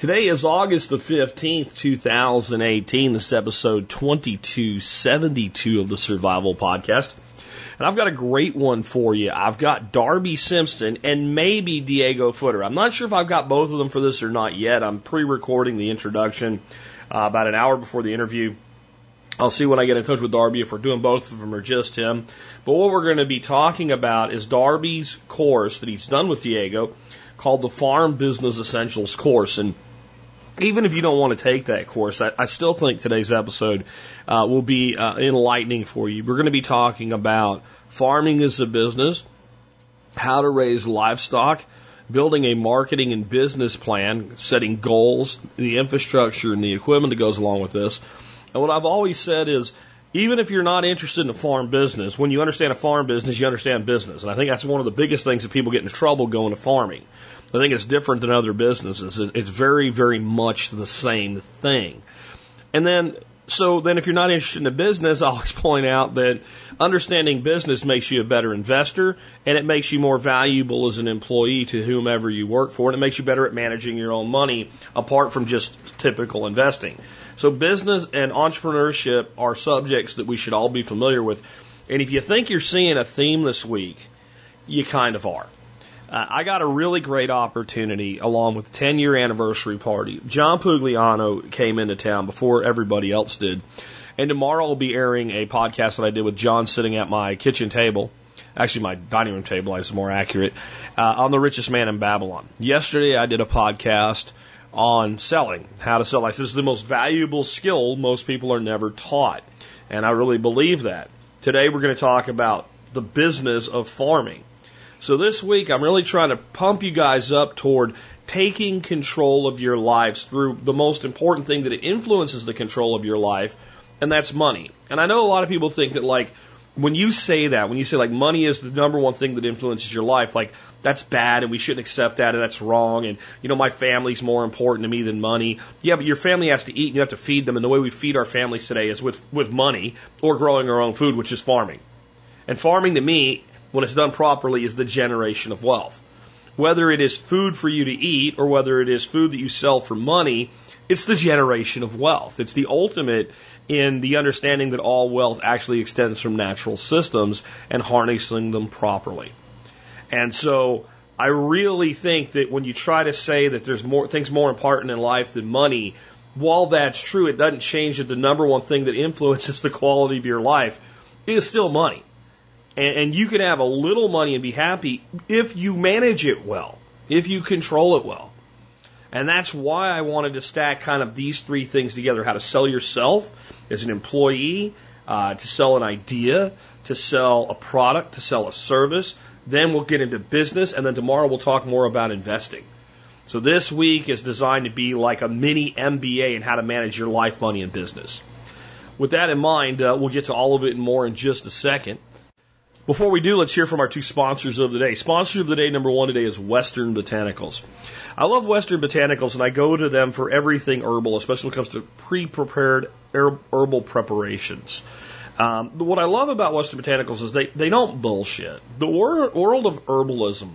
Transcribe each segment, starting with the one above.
Today is August the 15th, 2018. This is episode 2272 of the Survival Podcast. And I've got a great one for you. I've got Darby Simpson and maybe Diego Footer. I'm not sure if I've got both of them for this or not yet. I'm pre recording the introduction uh, about an hour before the interview. I'll see when I get in touch with Darby if we're doing both of them or just him. But what we're going to be talking about is Darby's course that he's done with Diego called the Farm Business Essentials course. And even if you don't want to take that course, I, I still think today's episode uh, will be uh, enlightening for you. We're going to be talking about farming as a business, how to raise livestock, building a marketing and business plan, setting goals, the infrastructure and the equipment that goes along with this. And what I've always said is, even if you're not interested in a farm business, when you understand a farm business, you understand business. And I think that's one of the biggest things that people get in trouble going to farming. I think it's different than other businesses. It's very, very much the same thing. And then so then if you're not interested in the business, I'll point out that understanding business makes you a better investor and it makes you more valuable as an employee to whomever you work for and it makes you better at managing your own money apart from just typical investing. So business and entrepreneurship are subjects that we should all be familiar with. And if you think you're seeing a theme this week, you kind of are. Uh, I got a really great opportunity along with the 10 year anniversary party. John Pugliano came into town before everybody else did. And tomorrow I'll be airing a podcast that I did with John sitting at my kitchen table. Actually, my dining room table is more accurate. Uh, on the richest man in Babylon. Yesterday I did a podcast on selling, how to sell. I said this is the most valuable skill most people are never taught. And I really believe that. Today we're going to talk about the business of farming. So this week, I'm really trying to pump you guys up toward taking control of your lives through the most important thing that influences the control of your life, and that's money. And I know a lot of people think that like, when you say that, when you say like money is the number one thing that influences your life, like that's bad and we shouldn't accept that and that's wrong and you know my family's more important to me than money. Yeah, but your family has to eat and you have to feed them and the way we feed our families today is with with money or growing our own food, which is farming. And farming to me when it's done properly, is the generation of wealth. Whether it is food for you to eat or whether it is food that you sell for money, it's the generation of wealth. It's the ultimate in the understanding that all wealth actually extends from natural systems and harnessing them properly. And so I really think that when you try to say that there's more things more important in life than money, while that's true, it doesn't change that the number one thing that influences the quality of your life is still money. And, and you can have a little money and be happy if you manage it well, if you control it well. And that's why I wanted to stack kind of these three things together how to sell yourself as an employee, uh, to sell an idea, to sell a product, to sell a service. Then we'll get into business, and then tomorrow we'll talk more about investing. So this week is designed to be like a mini MBA in how to manage your life, money, and business. With that in mind, uh, we'll get to all of it and more in just a second. Before we do, let's hear from our two sponsors of the day. Sponsor of the day number one today is Western Botanicals. I love Western Botanicals and I go to them for everything herbal, especially when it comes to pre-prepared herbal preparations. Um, what I love about Western Botanicals is they, they don't bullshit. The wor- world of herbalism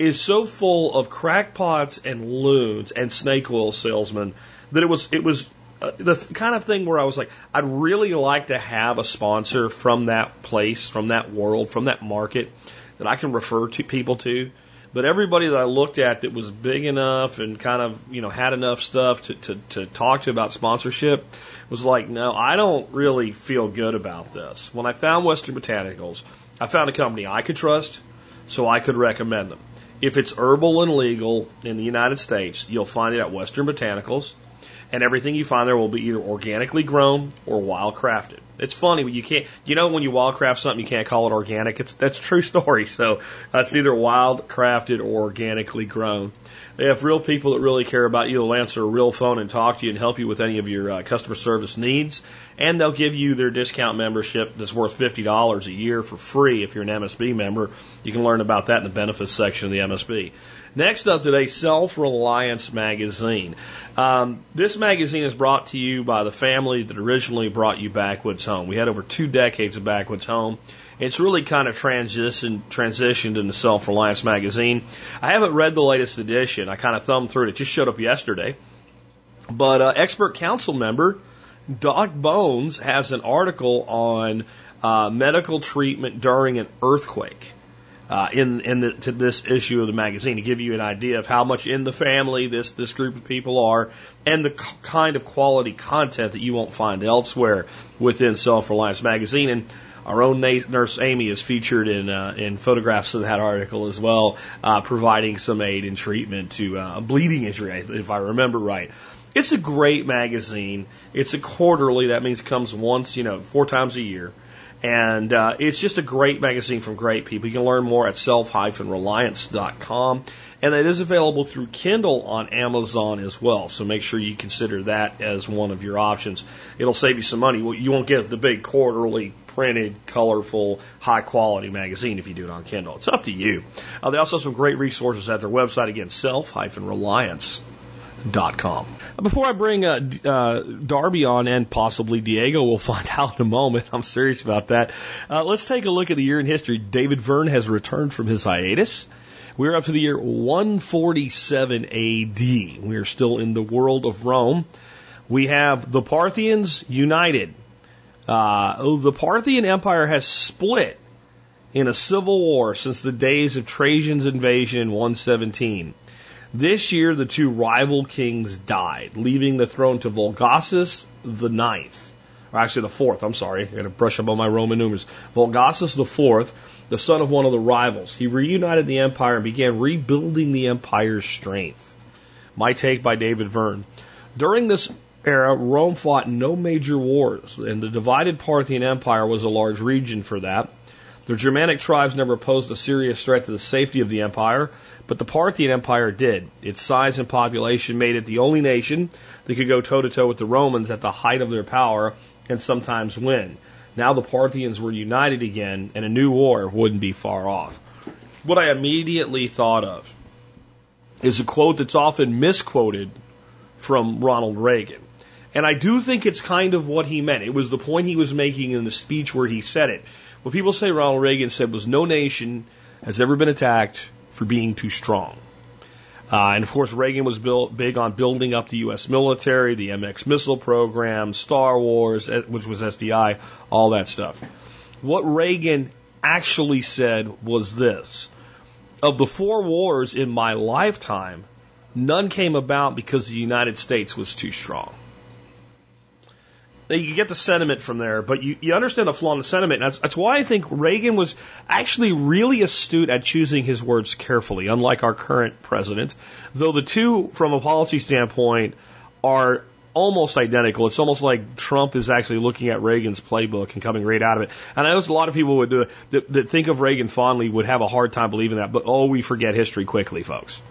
is so full of crackpots and loons and snake oil salesmen that it was it was the kind of thing where I was like, I'd really like to have a sponsor from that place, from that world, from that market that I can refer to people to. But everybody that I looked at that was big enough and kind of, you know, had enough stuff to, to, to talk to about sponsorship was like, no, I don't really feel good about this. When I found Western Botanicals, I found a company I could trust, so I could recommend them. If it's herbal and legal in the United States, you'll find it at Western Botanicals and everything you find there will be either organically grown or wild crafted. It's funny, but you can't, you know, when you wildcraft something, you can't call it organic. It's, that's true story. So that's either wild crafted or organically grown. They have real people that really care about you. They'll answer a real phone and talk to you and help you with any of your uh, customer service needs. And they'll give you their discount membership that's worth $50 a year for free if you're an MSB member. You can learn about that in the benefits section of the MSB. Next up today, Self Reliance Magazine. Um, this magazine is brought to you by the family that originally brought you Backwoods Home. We had over two decades of Backwoods Home. It's really kind of transitioned transitioned into Self Reliance magazine. I haven't read the latest edition. I kind of thumbed through it. It just showed up yesterday. But uh, expert council member Doc Bones has an article on uh, medical treatment during an earthquake. Uh, in in the, to this issue of the magazine to give you an idea of how much in the family this this group of people are and the kind of quality content that you won't find elsewhere within Self Reliance magazine and our own nurse Amy is featured in uh, in photographs of that article as well, uh, providing some aid in treatment to uh, bleeding injury, if I remember right. It's a great magazine. It's a quarterly. That means it comes once, you know, four times a year. And uh, it's just a great magazine from great people. You can learn more at self-reliance.com. And it is available through Kindle on Amazon as well. So make sure you consider that as one of your options. It'll save you some money. Well, you won't get the big quarterly printed, colorful, high quality magazine if you do it on Kindle. It's up to you. Uh, they also have some great resources at their website. Again, self-reliance com. Before I bring uh, uh, Darby on and possibly Diego, we'll find out in a moment. I'm serious about that. Uh, let's take a look at the year in history. David Verne has returned from his hiatus. We're up to the year 147 AD. We are still in the world of Rome. We have the Parthians united. Uh, the Parthian Empire has split in a civil war since the days of Trajan's invasion in 117. This year, the two rival kings died, leaving the throne to Vologases the ninth, or actually the fourth. I'm sorry, I got to brush up on my Roman numerals. Vologases the fourth, the son of one of the rivals. He reunited the empire and began rebuilding the empire's strength. My take by David Verne. During this era, Rome fought no major wars, and the divided Parthian Empire was a large region for that. The Germanic tribes never posed a serious threat to the safety of the empire, but the Parthian Empire did. Its size and population made it the only nation that could go toe to toe with the Romans at the height of their power and sometimes win. Now the Parthians were united again, and a new war wouldn't be far off. What I immediately thought of is a quote that's often misquoted from Ronald Reagan. And I do think it's kind of what he meant. It was the point he was making in the speech where he said it. What people say Ronald Reagan said was no nation has ever been attacked for being too strong. Uh, and of course, Reagan was built, big on building up the U.S. military, the MX missile program, Star Wars, eh, which was SDI, all that stuff. What Reagan actually said was this Of the four wars in my lifetime, none came about because the United States was too strong you get the sentiment from there, but you, you understand the flaw in the sentiment. That's, that's why I think Reagan was actually really astute at choosing his words carefully, unlike our current president. Though the two, from a policy standpoint, are almost identical. It's almost like Trump is actually looking at Reagan's playbook and coming right out of it. And I know a lot of people would do, that, that think of Reagan fondly would have a hard time believing that, but oh, we forget history quickly, folks.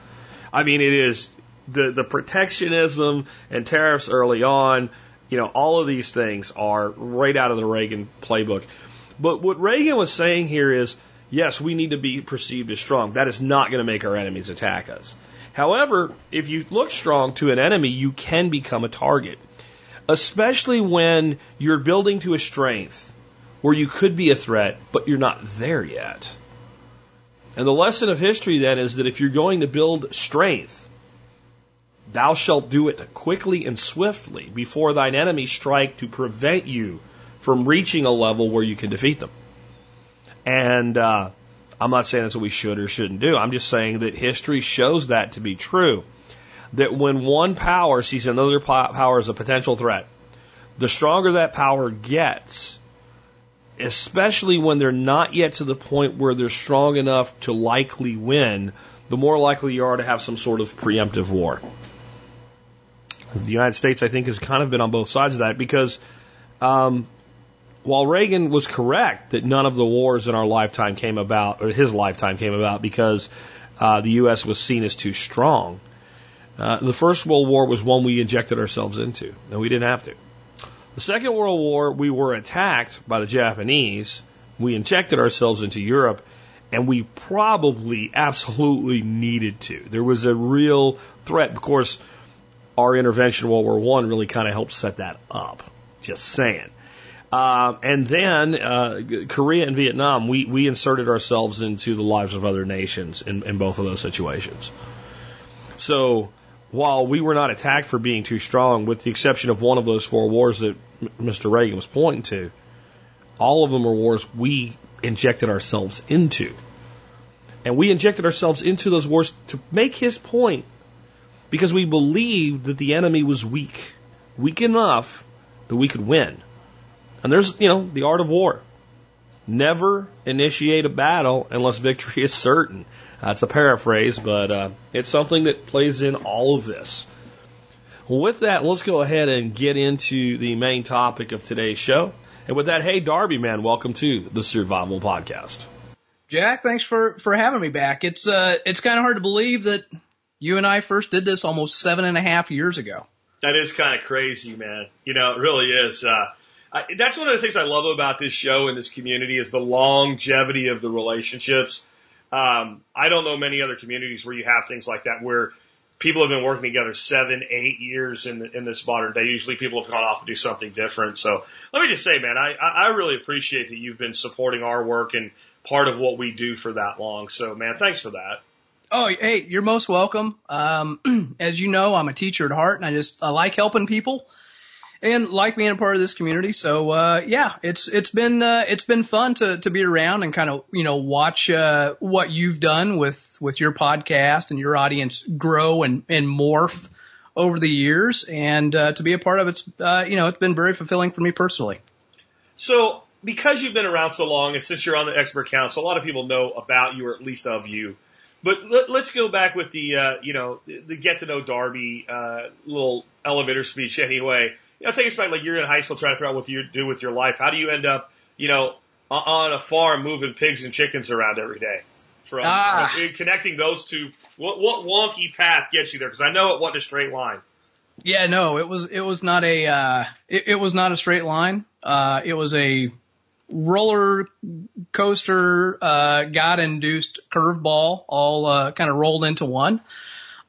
I mean, it is the the protectionism and tariffs early on you know, all of these things are right out of the Reagan playbook. But what Reagan was saying here is, yes, we need to be perceived as strong. That is not going to make our enemies attack us. However, if you look strong to an enemy, you can become a target, especially when you're building to a strength where you could be a threat, but you're not there yet. And the lesson of history then is that if you're going to build strength, Thou shalt do it quickly and swiftly before thine enemies strike to prevent you from reaching a level where you can defeat them. And uh, I'm not saying that's what we should or shouldn't do. I'm just saying that history shows that to be true. That when one power sees another power as a potential threat, the stronger that power gets, especially when they're not yet to the point where they're strong enough to likely win, the more likely you are to have some sort of preemptive war. The United States, I think, has kind of been on both sides of that because um, while Reagan was correct that none of the wars in our lifetime came about, or his lifetime came about because uh, the U.S. was seen as too strong, uh, the First World War was one we injected ourselves into, and we didn't have to. The Second World War, we were attacked by the Japanese. We injected ourselves into Europe, and we probably absolutely needed to. There was a real threat. Of course, our intervention in World War One really kind of helped set that up. Just saying. Uh, and then uh, Korea and Vietnam, we, we inserted ourselves into the lives of other nations in, in both of those situations. So while we were not attacked for being too strong, with the exception of one of those four wars that Mr. Reagan was pointing to, all of them were wars we injected ourselves into. And we injected ourselves into those wars to make his point because we believed that the enemy was weak, weak enough that we could win. And there's, you know, the art of war. Never initiate a battle unless victory is certain. That's a paraphrase, but uh, it's something that plays in all of this. With that, let's go ahead and get into the main topic of today's show. And with that, hey, Darby, man, welcome to the Survival Podcast. Jack, thanks for, for having me back. It's, uh, it's kind of hard to believe that you and I first did this almost seven and a half years ago. That is kind of crazy, man. You know, it really is. Uh, I, that's one of the things I love about this show and this community is the longevity of the relationships. Um, I don't know many other communities where you have things like that where people have been working together seven, eight years in the, in this modern day. Usually people have gone off to do something different. So let me just say, man, I, I really appreciate that you've been supporting our work and part of what we do for that long. So man, thanks for that. Oh, hey, you're most welcome. Um, as you know, I'm a teacher at heart and I just, I like helping people and like being a part of this community. So, uh, yeah, it's, it's been, uh, it's been fun to, to be around and kind of, you know, watch, uh, what you've done with, with your podcast and your audience grow and, and morph over the years. And, uh, to be a part of it's, uh, you know, it's been very fulfilling for me personally. So because you've been around so long and since you're on the expert council, a lot of people know about you or at least of you. But let, us go back with the, uh, you know, the get to know Darby, uh, little elevator speech anyway. You know, take us back, like you're in high school trying to figure out what you do with your life. How do you end up, you know, on a farm moving pigs and chickens around every day? From ah. connecting those two, what, what wonky path gets you there? Because I know it wasn't a straight line. Yeah, no, it was it was not a uh, it, it was not a straight line. Uh, it was a roller coaster, uh, God induced curveball all, uh, kind of rolled into one.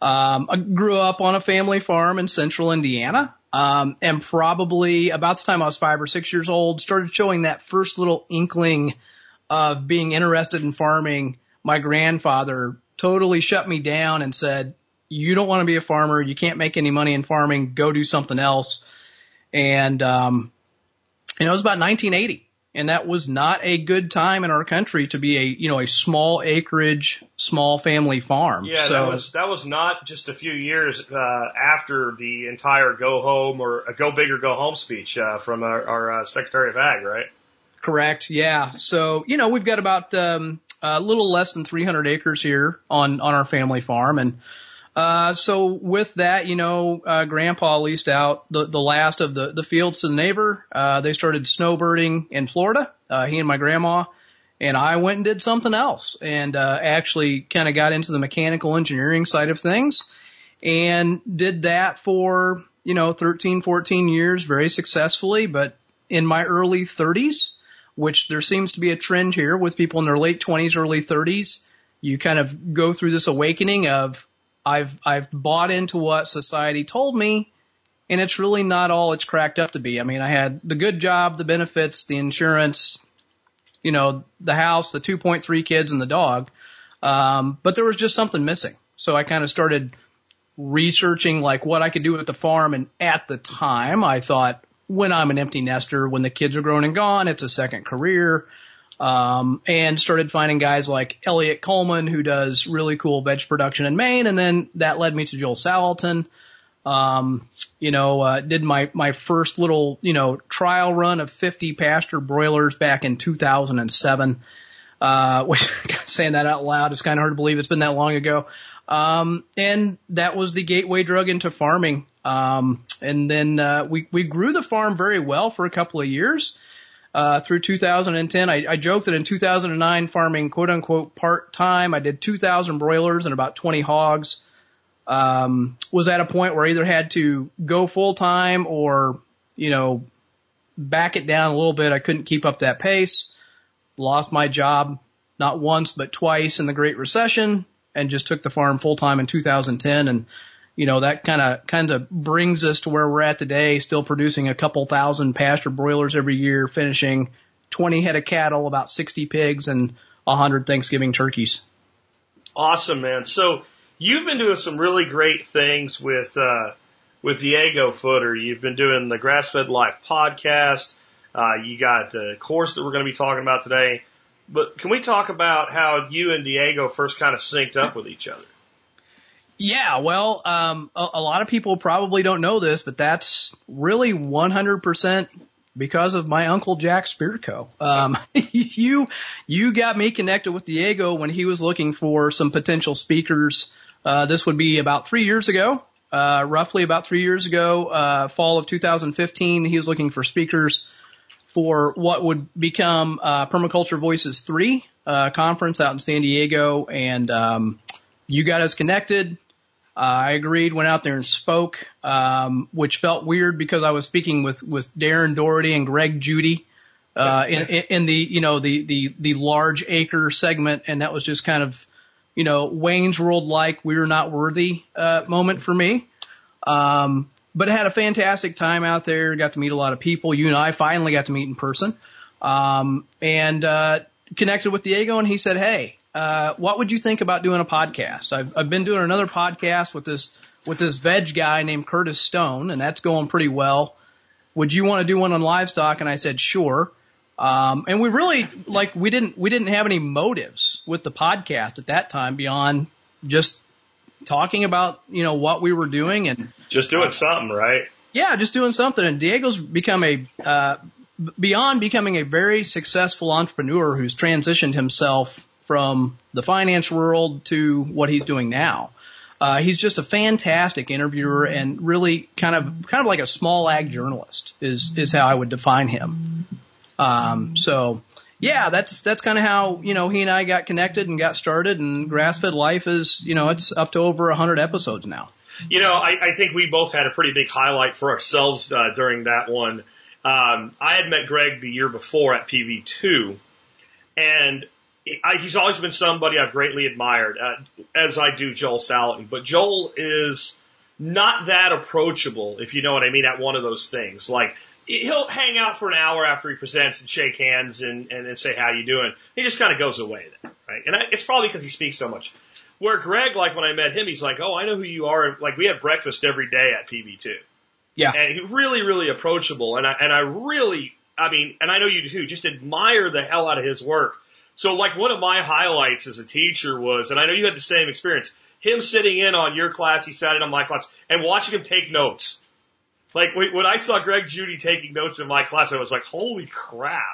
Um, I grew up on a family farm in central Indiana. Um, and probably about the time I was five or six years old, started showing that first little inkling of being interested in farming. My grandfather totally shut me down and said, you don't want to be a farmer. You can't make any money in farming. Go do something else. And, um, and it was about 1980 and that was not a good time in our country to be a you know a small acreage, small family farm. Yeah, so, that was that was not just a few years uh, after the entire go home or a go big or go home speech uh, from our, our uh, Secretary of Ag, right? Correct. Yeah. So you know we've got about um, a little less than 300 acres here on on our family farm, and uh, so with that, you know, uh, grandpa leased out the, the last of the, the fields to the neighbor. Uh, they started snowbirding in Florida, uh, he and my grandma. And I went and did something else and, uh, actually kind of got into the mechanical engineering side of things and did that for, you know, 13, 14 years very successfully. But in my early 30s, which there seems to be a trend here with people in their late 20s, early 30s, you kind of go through this awakening of, I've I've bought into what society told me, and it's really not all it's cracked up to be. I mean, I had the good job, the benefits, the insurance, you know, the house, the 2.3 kids, and the dog, um, but there was just something missing. So I kind of started researching like what I could do at the farm, and at the time, I thought when I'm an empty nester, when the kids are grown and gone, it's a second career. Um, and started finding guys like Eliot Coleman, who does really cool veg production in Maine. And then that led me to Joel Salatin. Um, you know, uh, did my, my first little, you know, trial run of 50 pasture broilers back in 2007. Uh, which saying that out loud is kind of hard to believe. It's been that long ago. Um, and that was the gateway drug into farming. Um, and then, uh, we, we grew the farm very well for a couple of years. Uh, through 2010. I, I joked that in 2009, farming quote unquote part time, I did 2,000 broilers and about 20 hogs. Um, was at a point where I either had to go full time or, you know, back it down a little bit. I couldn't keep up that pace. Lost my job not once but twice in the Great Recession and just took the farm full time in 2010 and you know, that kind of, kind of brings us to where we're at today, still producing a couple thousand pasture broilers every year, finishing 20 head of cattle, about 60 pigs and 100 Thanksgiving turkeys. Awesome, man. So you've been doing some really great things with, uh, with Diego Footer. You've been doing the Grass Fed Life podcast. Uh, you got the course that we're going to be talking about today. But can we talk about how you and Diego first kind of synced up with each other? Yeah, well, um, a, a lot of people probably don't know this, but that's really 100% because of my uncle Jack Spirko. Um, you, you got me connected with Diego when he was looking for some potential speakers. Uh, this would be about three years ago, uh, roughly about three years ago, uh, fall of 2015. He was looking for speakers for what would become, uh, Permaculture Voices 3, uh, conference out in San Diego. And, um, you got us connected. Uh, I agreed, went out there and spoke, um, which felt weird because I was speaking with, with Darren Doherty and Greg Judy, uh, in, in the, you know, the, the, the large acre segment. And that was just kind of, you know, Wayne's World like we're not worthy, uh, moment for me. Um, but I had a fantastic time out there. Got to meet a lot of people. You and I finally got to meet in person. Um, and, uh, connected with Diego and he said, Hey, uh, what would you think about doing a podcast? I've, I've been doing another podcast with this, with this veg guy named Curtis Stone and that's going pretty well. Would you want to do one on livestock? And I said, sure. Um, and we really, like, we didn't, we didn't have any motives with the podcast at that time beyond just talking about, you know, what we were doing and just doing something, right? Yeah, just doing something. And Diego's become a, uh, beyond becoming a very successful entrepreneur who's transitioned himself from the finance world to what he's doing now. Uh, he's just a fantastic interviewer and really kind of kind of like a small ag journalist is is how I would define him. Um, so yeah, that's that's kind of how you know he and I got connected and got started. And Grassfed Life is you know it's up to over a hundred episodes now. You know, I, I think we both had a pretty big highlight for ourselves uh, during that one. Um, I had met Greg the year before at PV2, and I, he's always been somebody I've greatly admired, uh, as I do Joel Salatin. But Joel is not that approachable, if you know what I mean, at one of those things. Like, he'll hang out for an hour after he presents and shake hands and, and, and say, how you doing? He just kind of goes away then, right? And I, it's probably because he speaks so much. Where Greg, like when I met him, he's like, oh, I know who you are. Like we have breakfast every day at PV2. Yeah. And he really, really approachable. And I, and I really, I mean, and I know you too, just admire the hell out of his work. So like one of my highlights as a teacher was, and I know you had the same experience, him sitting in on your class, he sat in on my class, and watching him take notes. Like when I saw Greg Judy taking notes in my class, I was like, holy crap.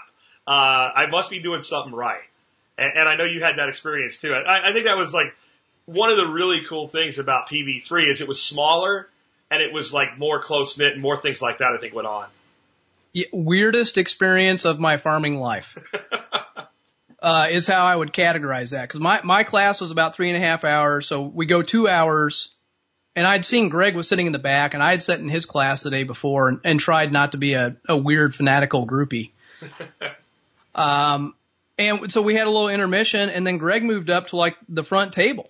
Uh, I must be doing something right. And, and I know you had that experience too. I, I think that was like one of the really cool things about PV3 is it was smaller and it was like more close knit and more things like that I think went on. Yeah, weirdest experience of my farming life. uh, is how I would categorize that. Cause my, my class was about three and a half hours. So we go two hours and I'd seen Greg was sitting in the back and I had sat in his class the day before and, and tried not to be a, a weird fanatical groupie. um, and so we had a little intermission and then Greg moved up to like the front table.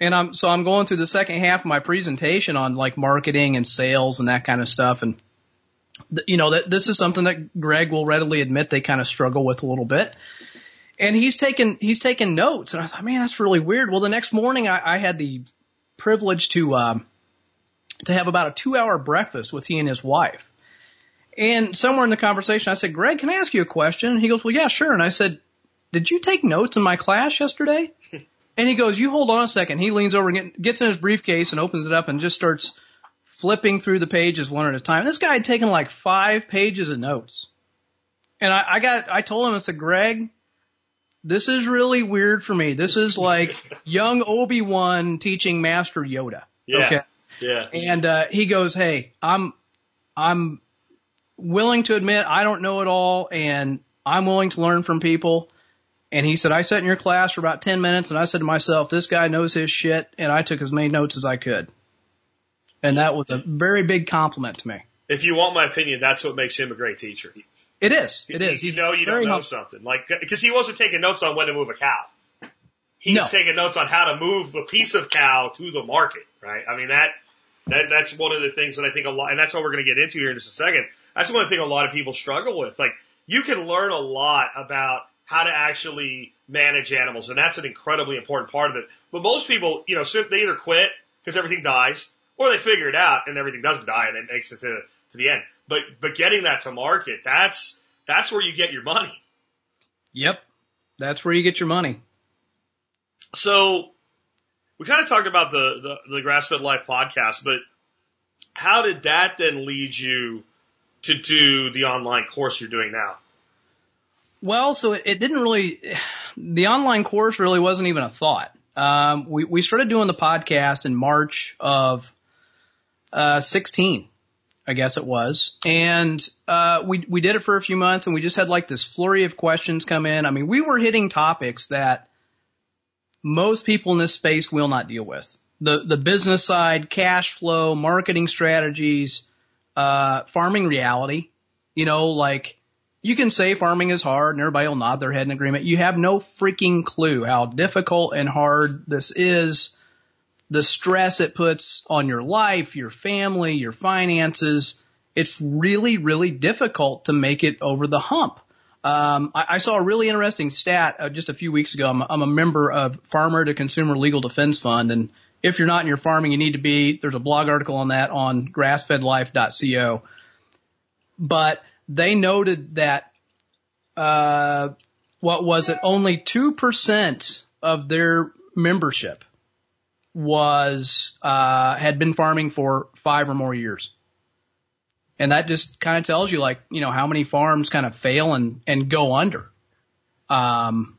And I'm, so I'm going through the second half of my presentation on like marketing and sales and that kind of stuff. And, you know, that this is something that Greg will readily admit they kind of struggle with a little bit and he's taken he's taken notes, and I thought, man, that's really weird. Well, the next morning I, I had the privilege to um, to have about a two hour breakfast with he and his wife. And somewhere in the conversation, I said, Greg, can I ask you a question? And he goes, Well, yeah, sure. And I said, Did you take notes in my class yesterday? and he goes, You hold on a second. He leans over and gets in his briefcase and opens it up and just starts flipping through the pages one at a time. This guy had taken like five pages of notes. And I, I got, I told him, I said, Greg, this is really weird for me. This is like young Obi-Wan teaching Master Yoda. Yeah. Okay. Yeah. And, uh, he goes, Hey, I'm, I'm willing to admit I don't know it all. And I'm willing to learn from people. And he said, I sat in your class for about 10 minutes and I said to myself, this guy knows his shit. And I took as many notes as I could. And that was a very big compliment to me. If you want my opinion, that's what makes him a great teacher. It is. It is. You know you don't know hum- something. Like, cause he wasn't taking notes on when to move a cow. He's No. taking notes on how to move a piece of cow to the market, right? I mean, that, that, that's one of the things that I think a lot, and that's what we're going to get into here in just a second. That's one thing a lot of people struggle with. Like, you can learn a lot about how to actually manage animals, and that's an incredibly important part of it. But most people, you know, they either quit because everything dies, or they figure it out and everything doesn't die and it makes it to, to the end. But, but getting that to market, that's, that's where you get your money. Yep. That's where you get your money. So we kind of talked about the, the, the grass fed life podcast, but how did that then lead you to do the online course you're doing now? Well, so it, it didn't really, the online course really wasn't even a thought. Um, we, we started doing the podcast in March of, uh, 16, I guess it was. And, uh, we, we did it for a few months and we just had like this flurry of questions come in. I mean, we were hitting topics that most people in this space will not deal with. The, the business side, cash flow, marketing strategies, uh, farming reality, you know, like, you can say farming is hard and everybody will nod their head in agreement. You have no freaking clue how difficult and hard this is. The stress it puts on your life, your family, your finances. It's really, really difficult to make it over the hump. Um, I, I saw a really interesting stat uh, just a few weeks ago. I'm, I'm a member of Farmer to Consumer Legal Defense Fund, and if you're not in your farming, you need to be. There's a blog article on that on grassfedlife.co. But they noted that uh, what was it? Only two percent of their membership was uh, had been farming for five or more years, and that just kind of tells you, like, you know, how many farms kind of fail and and go under. Um,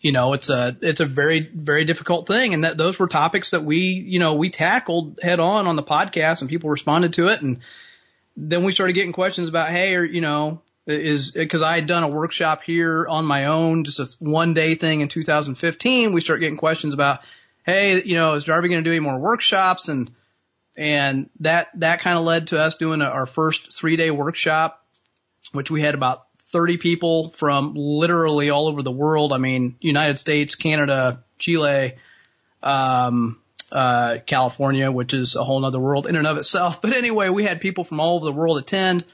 you know, it's a it's a very very difficult thing, and that those were topics that we you know we tackled head on on the podcast, and people responded to it, and then we started getting questions about, hey, or you know, is because I had done a workshop here on my own, just a one day thing in 2015. We start getting questions about, hey, you know, is Darby going to do any more workshops? And and that that kind of led to us doing a, our first three day workshop, which we had about 30 people from literally all over the world. I mean, United States, Canada, Chile, um, uh, California, which is a whole nother world in and of itself. But anyway, we had people from all over the world attend.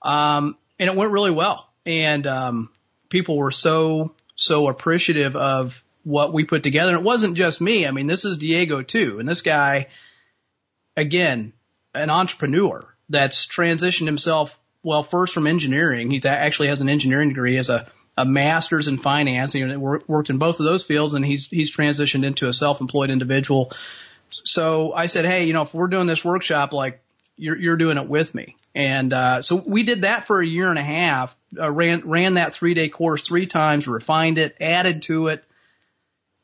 Um, and it went really well. And, um, people were so, so appreciative of what we put together. And it wasn't just me. I mean, this is Diego too. And this guy, again, an entrepreneur that's transitioned himself, well, first from engineering. He actually has an engineering degree as a, a master's in finance and worked in both of those fields. And he's, he's transitioned into a self-employed individual. So I said, Hey, you know, if we're doing this workshop, like you're, you're doing it with me. And, uh, so we did that for a year and a half, uh, ran, ran that three day course three times, refined it, added to it.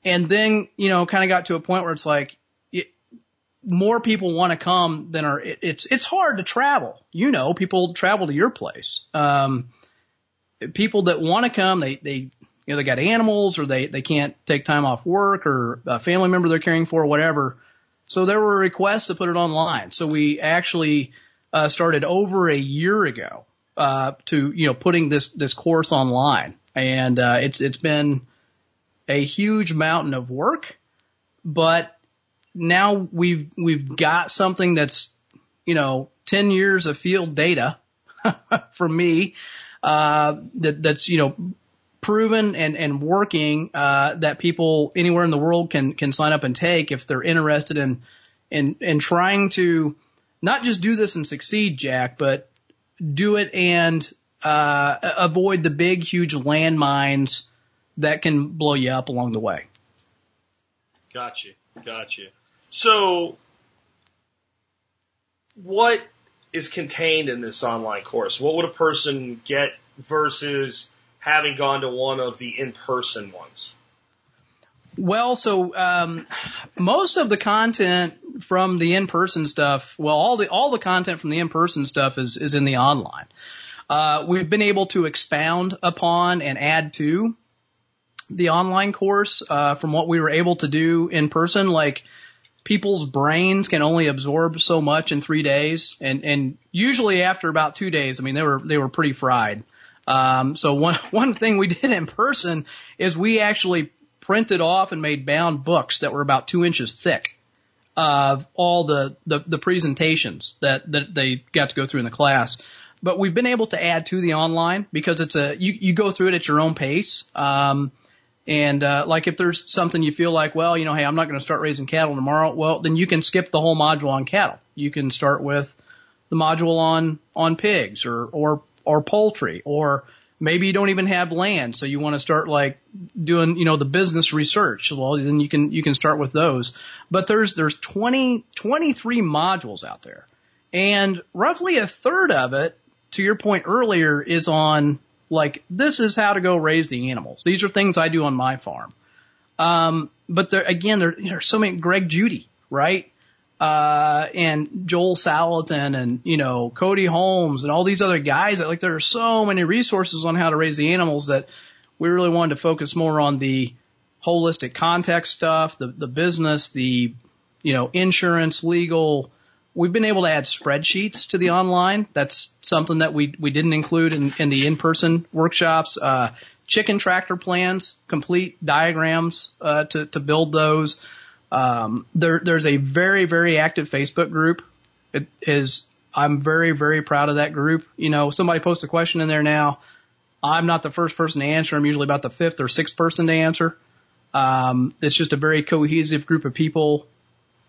And then, you know, kind of got to a point where it's like, it, more people want to come than are, it, it's, it's hard to travel. You know, people travel to your place. Um, people that want to come, they, they, you know, they got animals or they, they can't take time off work or a family member they're caring for or whatever. So there were requests to put it online. So we actually, uh, started over a year ago, uh, to, you know, putting this, this course online. And, uh, it's, it's been a huge mountain of work, but now we've, we've got something that's, you know, 10 years of field data for me, uh, that, that's, you know, proven and, and working, uh, that people anywhere in the world can, can sign up and take if they're interested in, in, in trying to not just do this and succeed, Jack, but do it and, uh, avoid the big, huge landmines that can blow you up along the way. Gotcha. Gotcha. So, what is contained in this online course? What would a person get versus having gone to one of the in-person ones? Well, so um, most of the content from the in-person stuff, well, all the all the content from the in-person stuff is is in the online. Uh, we've been able to expound upon and add to the online course uh, from what we were able to do in person. Like people's brains can only absorb so much in three days, and and usually after about two days, I mean they were they were pretty fried. Um, so one one thing we did in person is we actually printed off and made bound books that were about two inches thick of all the, the, the presentations that, that they got to go through in the class. But we've been able to add to the online because it's a, you, you go through it at your own pace. Um, and, uh, like if there's something you feel like, well, you know, hey, I'm not going to start raising cattle tomorrow. Well, then you can skip the whole module on cattle. You can start with the module on, on pigs or, or, or poultry or, maybe you don't even have land, so you want to start like doing, you know, the business research. Well, then you can, you can start with those. But there's, there's 20, 23 modules out there. And roughly a third of it, to your point earlier, is on like, this is how to go raise the animals. These are things I do on my farm. Um, but there, again, there, there's so many, Greg Judy, right? uh, and Joel Salatin and, you know, Cody Holmes and all these other guys that like there are so many resources on how to raise the animals that we really wanted to focus more on the holistic context stuff, the, the business, the, you know, insurance, legal. We've been able to add spreadsheets to the online. That's something that we, we didn't include in, in the in-person workshops. Uh, chicken tractor plans, complete diagrams, uh, to, to build those. Um, there, there's a very, very active Facebook group. It is, I'm very, very proud of that group. You know, somebody posts a question in there now. I'm not the first person to answer. I'm usually about the fifth or sixth person to answer. Um, it's just a very cohesive group of people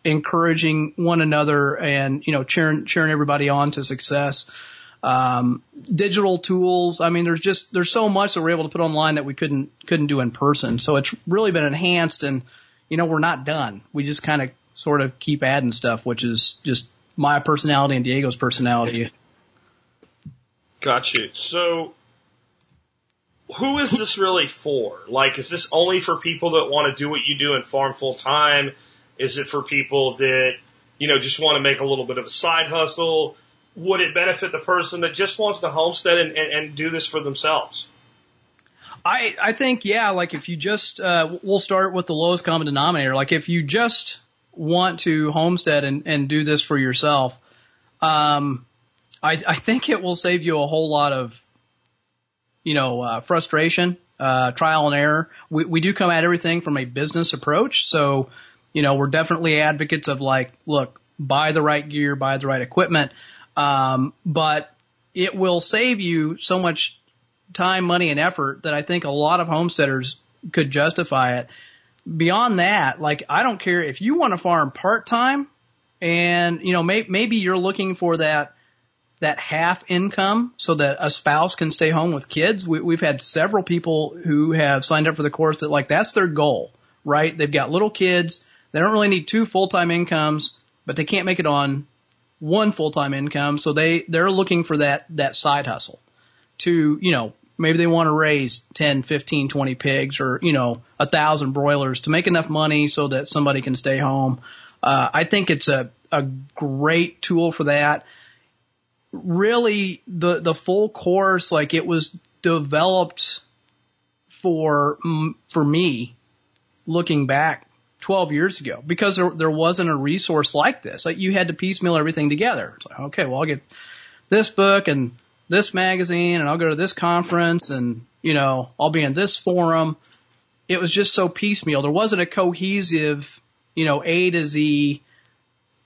encouraging one another and, you know, cheering, cheering everybody on to success. Um, digital tools. I mean, there's just, there's so much that we're able to put online that we couldn't, couldn't do in person. So it's really been enhanced and, you know, we're not done. We just kind of sort of keep adding stuff, which is just my personality and Diego's personality. Got you. So, who is this really for? Like, is this only for people that want to do what you do and farm full time? Is it for people that, you know, just want to make a little bit of a side hustle? Would it benefit the person that just wants to homestead and, and, and do this for themselves? I I think yeah, like if you just uh, we'll start with the lowest common denominator. Like if you just want to homestead and and do this for yourself, um, I I think it will save you a whole lot of, you know, uh, frustration, uh, trial and error. We we do come at everything from a business approach, so you know we're definitely advocates of like, look, buy the right gear, buy the right equipment, um, but it will save you so much time, money, and effort that I think a lot of homesteaders could justify it. Beyond that, like I don't care if you want to farm part time, and you know may, maybe you're looking for that that half income so that a spouse can stay home with kids. We, we've had several people who have signed up for the course that like that's their goal, right? They've got little kids. They don't really need two full time incomes, but they can't make it on one full time income, so they they're looking for that that side hustle to you know maybe they want to raise 10, 15, 20 pigs or, you know, a thousand broilers to make enough money so that somebody can stay home. Uh, I think it's a, a great tool for that. Really, the, the full course, like it was developed for, for me looking back 12 years ago because there, there wasn't a resource like this. Like you had to piecemeal everything together. It's like, okay, well, I'll get this book and this magazine and I'll go to this conference and, you know, I'll be in this forum. It was just so piecemeal. There wasn't a cohesive, you know, A to Z,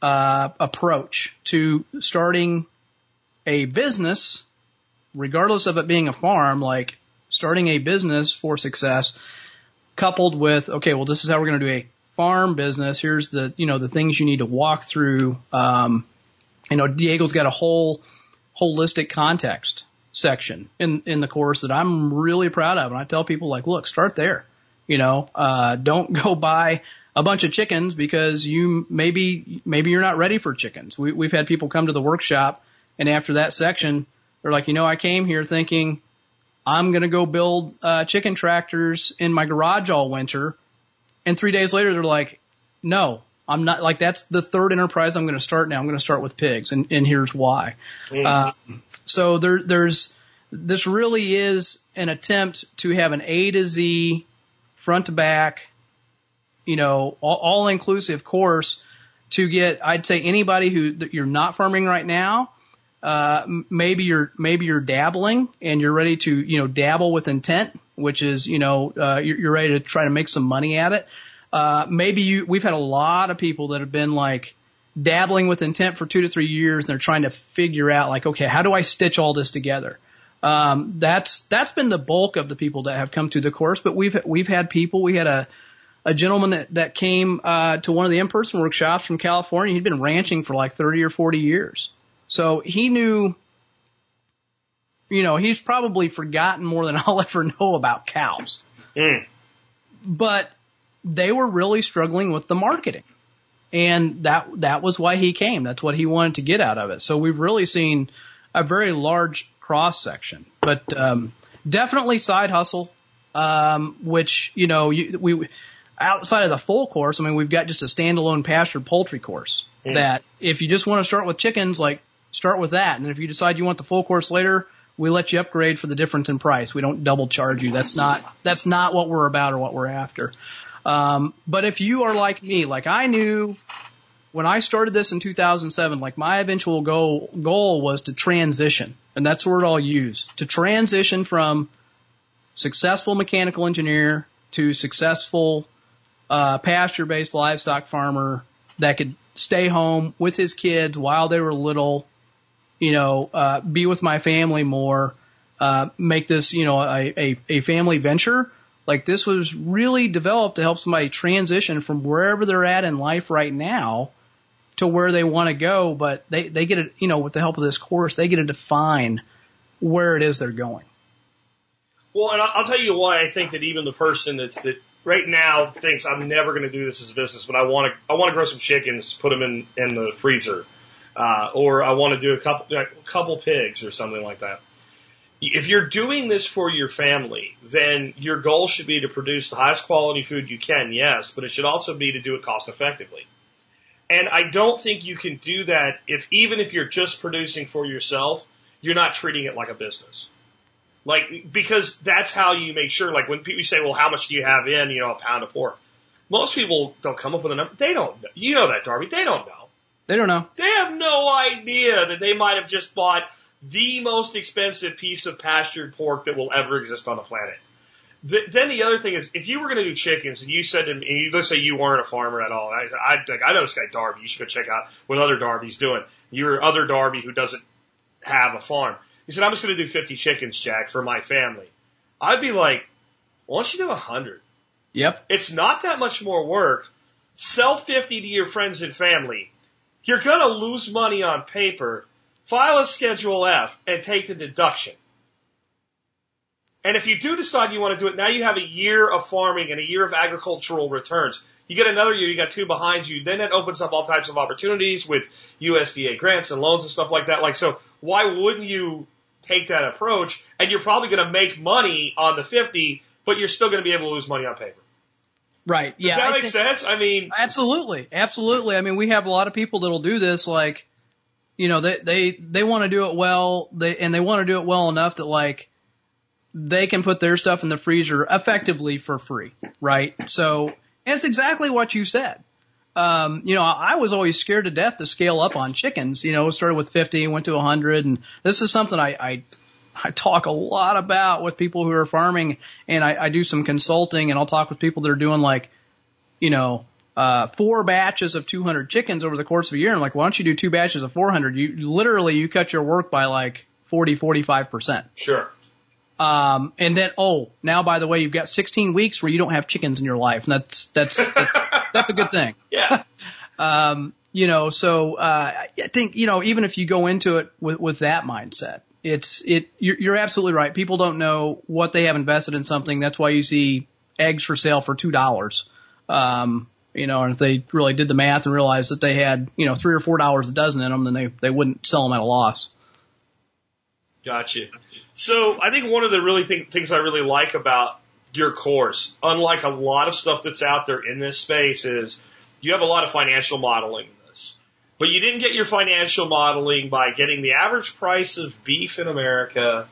uh, approach to starting a business, regardless of it being a farm, like starting a business for success coupled with, okay, well, this is how we're going to do a farm business. Here's the, you know, the things you need to walk through. Um, you know, Diego's got a whole, holistic context section in, in the course that I'm really proud of. And I tell people like, look, start there. You know, uh, don't go buy a bunch of chickens because you maybe, maybe you're not ready for chickens. We, we've had people come to the workshop and after that section, they're like, you know, I came here thinking I'm going to go build, uh, chicken tractors in my garage all winter. And three days later, they're like, no, I'm not like that's the third enterprise I'm going to start now. I'm going to start with pigs, and, and here's why. Mm. Uh, so there, there's this really is an attempt to have an A to Z, front to back, you know, all, all inclusive course to get. I'd say anybody who that you're not farming right now. Uh, maybe you're maybe you're dabbling and you're ready to you know dabble with intent, which is you know uh, you're, you're ready to try to make some money at it. Uh, maybe you, we've had a lot of people that have been like dabbling with intent for two to three years and they're trying to figure out like, okay, how do I stitch all this together? Um, that's, that's been the bulk of the people that have come to the course, but we've, we've had people, we had a, a gentleman that, that came, uh, to one of the in-person workshops from California. He'd been ranching for like 30 or 40 years. So he knew, you know, he's probably forgotten more than I'll ever know about cows. Mm. But they were really struggling with the marketing. And that that was why he came. That's what he wanted to get out of it. So we've really seen a very large cross section. But um, definitely side hustle, um, which you know you, we outside of the full course. I mean, we've got just a standalone pasture poultry course Mm. that if you just want to start with chickens, like start with that. And if you decide you want the full course later, we let you upgrade for the difference in price. We don't double charge you. That's not that's not what we're about or what we're after. Um, but if you are like me, like I knew when I started this in 2007, like my eventual goal goal was to transition, and that's the word I'll use to transition from successful mechanical engineer to successful uh, pasture-based livestock farmer that could stay home with his kids while they were little, you know, uh, be with my family more, uh, make this, you know, a, a, a family venture. Like this was really developed to help somebody transition from wherever they're at in life right now to where they want to go, but they, they get it, you know, with the help of this course, they get to define where it is they're going. Well, and I'll I'll tell you why I think that even the person that's that right now thinks I'm never going to do this as a business, but I want to I want to grow some chickens, put them in in the freezer, uh, or I want to do a couple a couple pigs or something like that. If you're doing this for your family, then your goal should be to produce the highest quality food you can, yes, but it should also be to do it cost effectively. And I don't think you can do that if even if you're just producing for yourself, you're not treating it like a business. Like, because that's how you make sure, like when people say, well, how much do you have in, you know, a pound of pork? Most people don't come up with a number. They don't know. You know that, Darby. They don't know. They don't know. They have no idea that they might have just bought the most expensive piece of pastured pork that will ever exist on the planet. Th- then the other thing is, if you were going to do chickens and you said to me, you, let's say you weren't a farmer at all, I, I, like, I know this guy Darby, you should go check out what other Darby's doing. You're other Darby who doesn't have a farm. He said, I'm just going to do 50 chickens, Jack, for my family. I'd be like, why don't you do 100? Yep. It's not that much more work. Sell 50 to your friends and family. You're going to lose money on paper. File a Schedule F and take the deduction. And if you do decide you want to do it, now you have a year of farming and a year of agricultural returns. You get another year, you got two behind you, then it opens up all types of opportunities with USDA grants and loans and stuff like that. Like, so why wouldn't you take that approach? And you're probably going to make money on the 50, but you're still going to be able to lose money on paper. Right. Does Yeah. that I make think- sense? I mean, Absolutely, absolutely. I mean, we have a lot of people that'll do this. Like, you know, they they they want to do it well. They and they want to do it well enough that like they can put their stuff in the freezer effectively for free, right? So, and it's exactly what you said. Um, you know, I was always scared to death to scale up on chickens. You know, started with 50, went to a 100, and this is something I, I I talk a lot about with people who are farming, and I, I do some consulting, and I'll talk with people that are doing like, you know, uh, four batches of 200 chickens over the course of a year. And I'm like, why don't you do two batches of 400? You literally you cut your work by like 40, 45 percent. sure. Um, and then oh, now by the way, you've got 16 weeks where you don't have chickens in your life, and that's that's that's, that's a good thing. Yeah. Um, you know, so uh, I think you know even if you go into it with with that mindset, it's it you're, you're absolutely right. People don't know what they have invested in something. That's why you see eggs for sale for two dollars. Um, you know, and if they really did the math and realized that they had you know three or four dollars a dozen in them, then they they wouldn't sell them at a loss. Gotcha. So I think one of the really thing, things I really like about your course, unlike a lot of stuff that's out there in this space, is you have a lot of financial modeling. But you didn't get your financial modeling by getting the average price of beef in America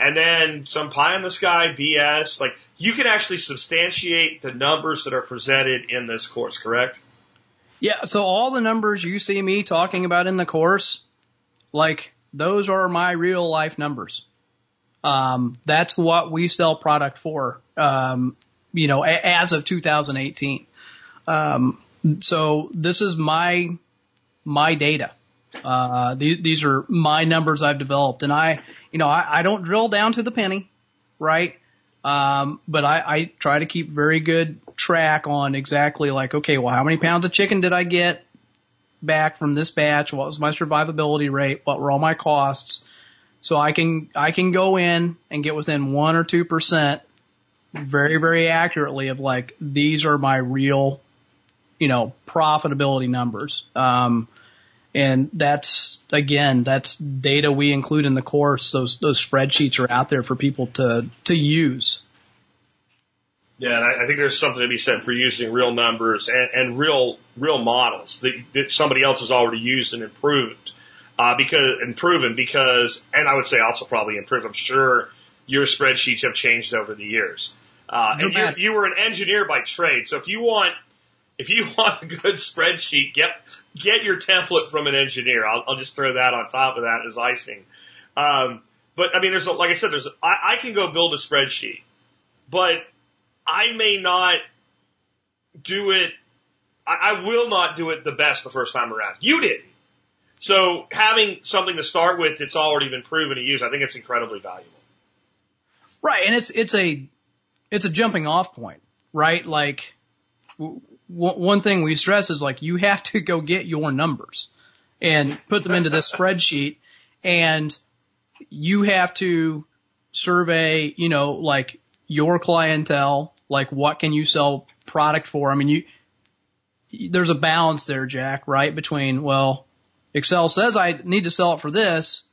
and then some pie in the sky BS. Like you can actually substantiate the numbers that are presented in this course, correct? Yeah, so all the numbers you see me talking about in the course, like those are my real life numbers. Um, that's what we sell product for, um, you know, as of 2018. Um, so this is my, my data. Uh, these, these are my numbers I've developed and I, you know, I, I don't drill down to the penny, right? Um, but I, I try to keep very good track on exactly like, okay, well, how many pounds of chicken did I get back from this batch? What was my survivability rate? What were all my costs? So I can, I can go in and get within one or two percent very, very accurately of like, these are my real, you know, profitability numbers. Um, and that's, again, that's data we include in the course. Those, those spreadsheets are out there for people to, to use. Yeah, and I, I think there's something to be said for using real numbers and, and real, real models that, that somebody else has already used and improved, uh, because, and proven because, and I would say also probably improved. I'm sure your spreadsheets have changed over the years. Uh, and you, you were an engineer by trade. So if you want, if you want a good spreadsheet, get get your template from an engineer. I'll, I'll just throw that on top of that as icing. Um, but I mean, there's a, like I said, there's I, I can go build a spreadsheet, but I may not do it. I, I will not do it the best the first time around. You didn't. So having something to start with that's already been proven to use, I think it's incredibly valuable. Right, and it's it's a it's a jumping off point, right? Like one thing we stress is like you have to go get your numbers and put them into this spreadsheet and you have to survey, you know, like your clientele, like what can you sell product for? I mean, you, there's a balance there, Jack, right? Between, well, Excel says I need to sell it for this,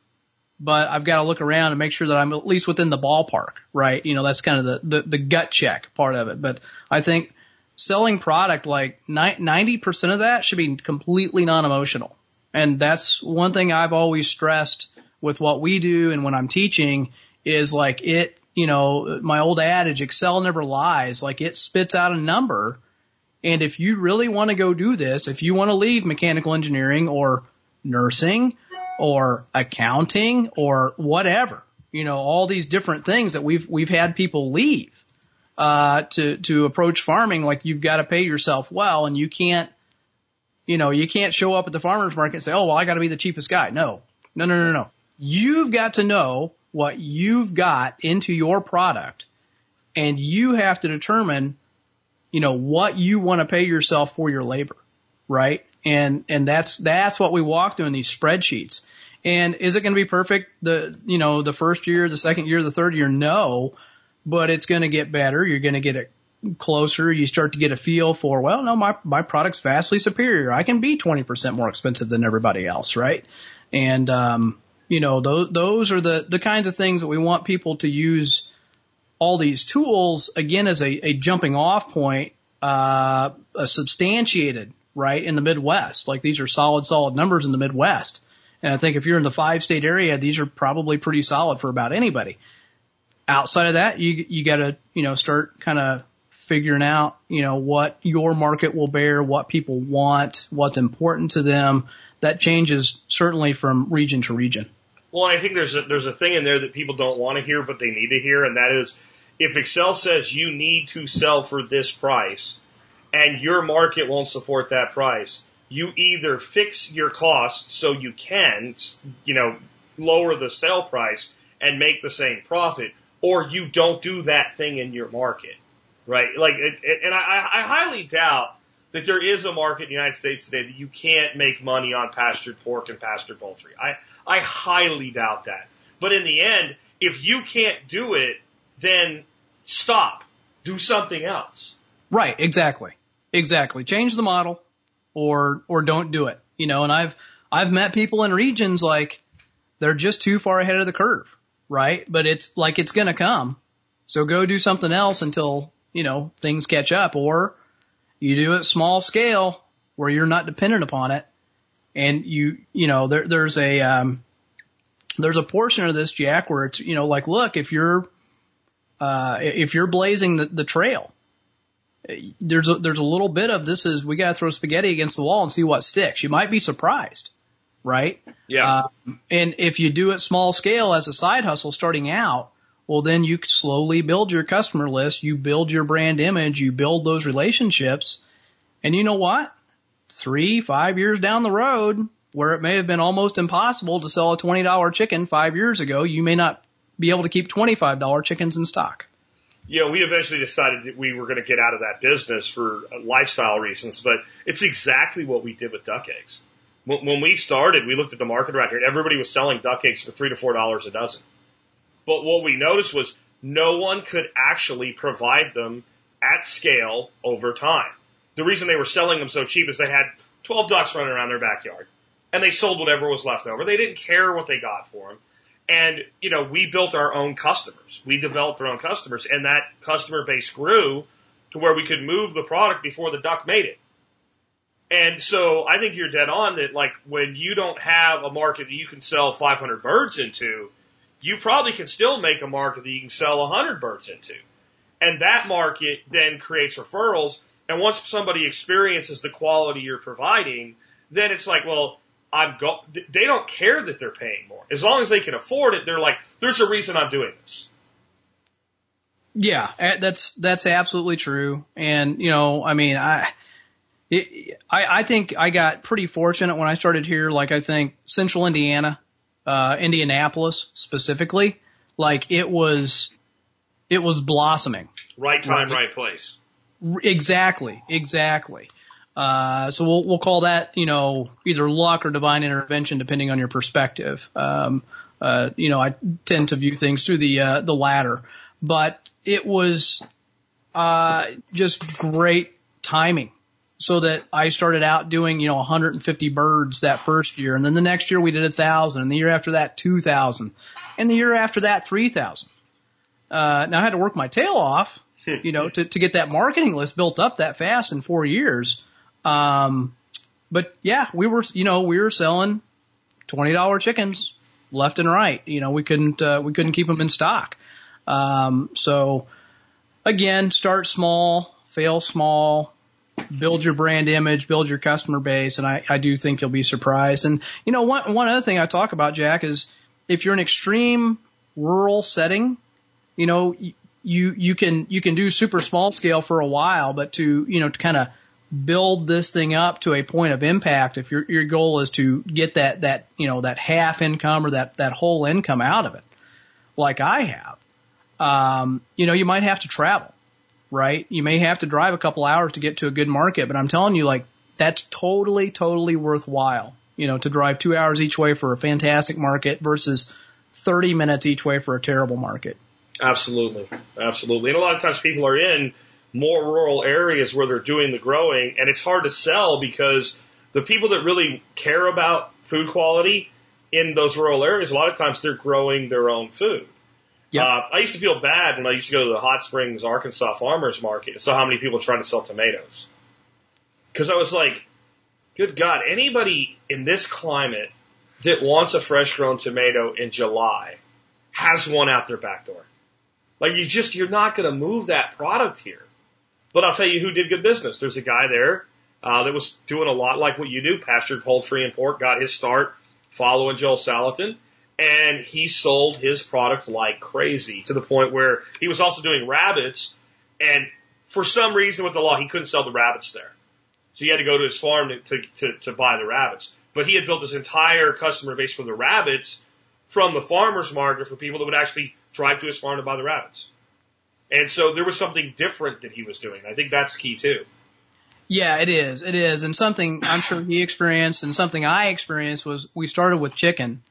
but I've got to look around and make sure that I'm at least within the ballpark, right? You know, that's kind of the, the, the gut check part of it. But I think selling product, like 90% of that should be completely non-emotional. And that's one thing I've always stressed with what we do and when I'm teaching is like it, you know, my old adage, Excel never lies. Like it spits out a number. And if you really want to go do this, if you want to leave mechanical engineering or nursing or accounting or whatever, you know, all these different things that we've, we've had people leave uh, to to approach farming, like you've got to pay yourself well, and you can't, you know, you can't show up at the farmers market and say, oh well, I got to be the cheapest guy. No, no, no, no, no. You've got to know what you've got into your product, and you have to determine, you know, what you want to pay yourself for your labor, right? And and that's that's what we walk through in these spreadsheets. And is it going to be perfect the you know the first year, the second year, the third year? No but it's going to get better. You're going to get it closer. You start to get a feel for, well, no, my, my product's vastly superior. I can be 20% more expensive than everybody else, right? And, um, you know, those, those are the, the kinds of things that we want people to use all these tools again as a, a jumping off point, uh, substantiated, right, in the Midwest. Like these are solid, solid numbers in the Midwest. And I think if you're in the five state area, these are probably pretty solid for about anybody outside of that, you you got to you know start kind of figuring out you know what your market will bear, what people want, what's important to them. That changes certainly from region to region. Well, I think there's a, there's a thing in there that people don't want to hear, but they need to hear, and that is if Excel says you need to sell for this price, and your market won't support that price, you either fix your costs so you can, you know, lower the sale price and make the same profit, or you don't do that thing in your market, right? Like, it, it, and I, I highly doubt that there is a market in the United States today that you can't make money on pastured pork and pastured poultry. I, I highly doubt that. But in the end, if you can't do it, then stop. Do something else. Right, exactly. Exactly. Change the model or or don't do it. You know, and I've I've met people in regions like they're just too far ahead of the curve right? But it's like it's going to come. So go do something else until, you know, things catch up or you do it small scale where you're not dependent upon it. And you, you know, there, there's a, um, there's a portion of this, Jack, where it's, you know, like, look, if you're, uh, if you're blazing the, the trail, there's a, there's a little bit of this is we got to throw spaghetti against the wall and see what sticks. You might be surprised, right? Yeah. Uh, and if you do it small scale as a side hustle starting out, well, then you slowly build your customer list, you build your brand image, you build those relationships. And you know what? Three, five years down the road, where it may have been almost impossible to sell a $20 chicken five years ago, you may not be able to keep $25 chickens in stock. Know, we eventually decided that we were going to get out of that business for lifestyle reasons, but it's exactly what we did with duck eggs. When, when we started, we looked at the market around here and everybody was selling duck eggs for three to four dollars a dozen. But what we noticed was no one could actually provide them at scale over time. The reason they were selling them so cheap is they had 12 ducks running around their backyard and they sold whatever was left over. They didn't care what they got for them. And, you know, we built our own customers. We developed our own customers and that customer base grew to where we could move the product before the duck made it. And so I think you're dead on that like when you don't have a market that you can sell 500 birds into, you probably can still make a market that you can sell 100 birds into. And that market then creates referrals. And once somebody experiences the quality you're providing, then it's like, well, I'm go, they don't care that they're paying more. As long as they can afford it, they're like, there's a reason I'm doing this. Yeah, eh, that's, that's absolutely true. And, you know, I mean, I, it, I, I think I got pretty fortunate when I started here. Like I think central Indiana, uh, Indianapolis specifically, like it was, it was blossoming. Right time, right, right place. Exactly, exactly. Uh, so we'll we'll call that you know either luck or divine intervention depending on your perspective. Um, uh, you know, I tend to view things through the uh, the latter, but it was uh, just great timing. So that I started out doing, you know, 150 birds that first year, and then the next year we did a thousand, and the year after that 2,000, and the year after that 3,000. Uh, now I had to work my tail off, you know, to, to get that marketing list built up that fast in four years. Um, but yeah, we were, you know, we were selling $20 chickens left and right. You know, we couldn't, uh, we couldn't keep them in stock. Um, so again, start small, fail small, build your brand image, build your customer base. And I, I do think you'll be surprised. And, you know, one, one other thing I talk about, Jack, is if you're an extreme rural setting, you know, you, you can, you can do super small scale for a while, but to, you know, to kind of build this thing up to a point of impact, if your, your goal is to get that, that, you know, that half income or that, that whole income out of it, like I have, um, you know, you might have to travel, right? You may have to drive a couple hours to get to a good market, but I'm telling you, like, that's totally, totally worthwhile, you know, to drive two hours each way for a fantastic market versus 30 minutes each way for a terrible market. Absolutely. Absolutely. And a lot of times people are in more rural areas where they're doing the growing and it's hard to sell because the people that really care about food quality in those rural areas, a lot of times they're growing their own food. Yep. Uh, I used to feel bad when I used to go to the Hot Springs, Arkansas farmers market and saw how many people trying to sell tomatoes. Cause I was like, good God, anybody in this climate that wants a fresh grown tomato in July has one out their back door. Like you just, you're not going to move that product here. But I'll tell you who did good business. There's a guy there, uh, that was doing a lot like what you do, pastured poultry and pork, got his start following Joel Salatin. And he sold his product like crazy to the point where he was also doing rabbits. And for some reason with the law, he couldn't sell the rabbits there. So he had to go to his farm to, to, to, to buy the rabbits. But he had built his entire customer base for the rabbits from the farmer's market for people that would actually drive to his farm to buy the rabbits. And so there was something different that he was doing. I think that's key too. Yeah, it is. It is. And something I'm sure he experienced and something I experienced was we started with chicken,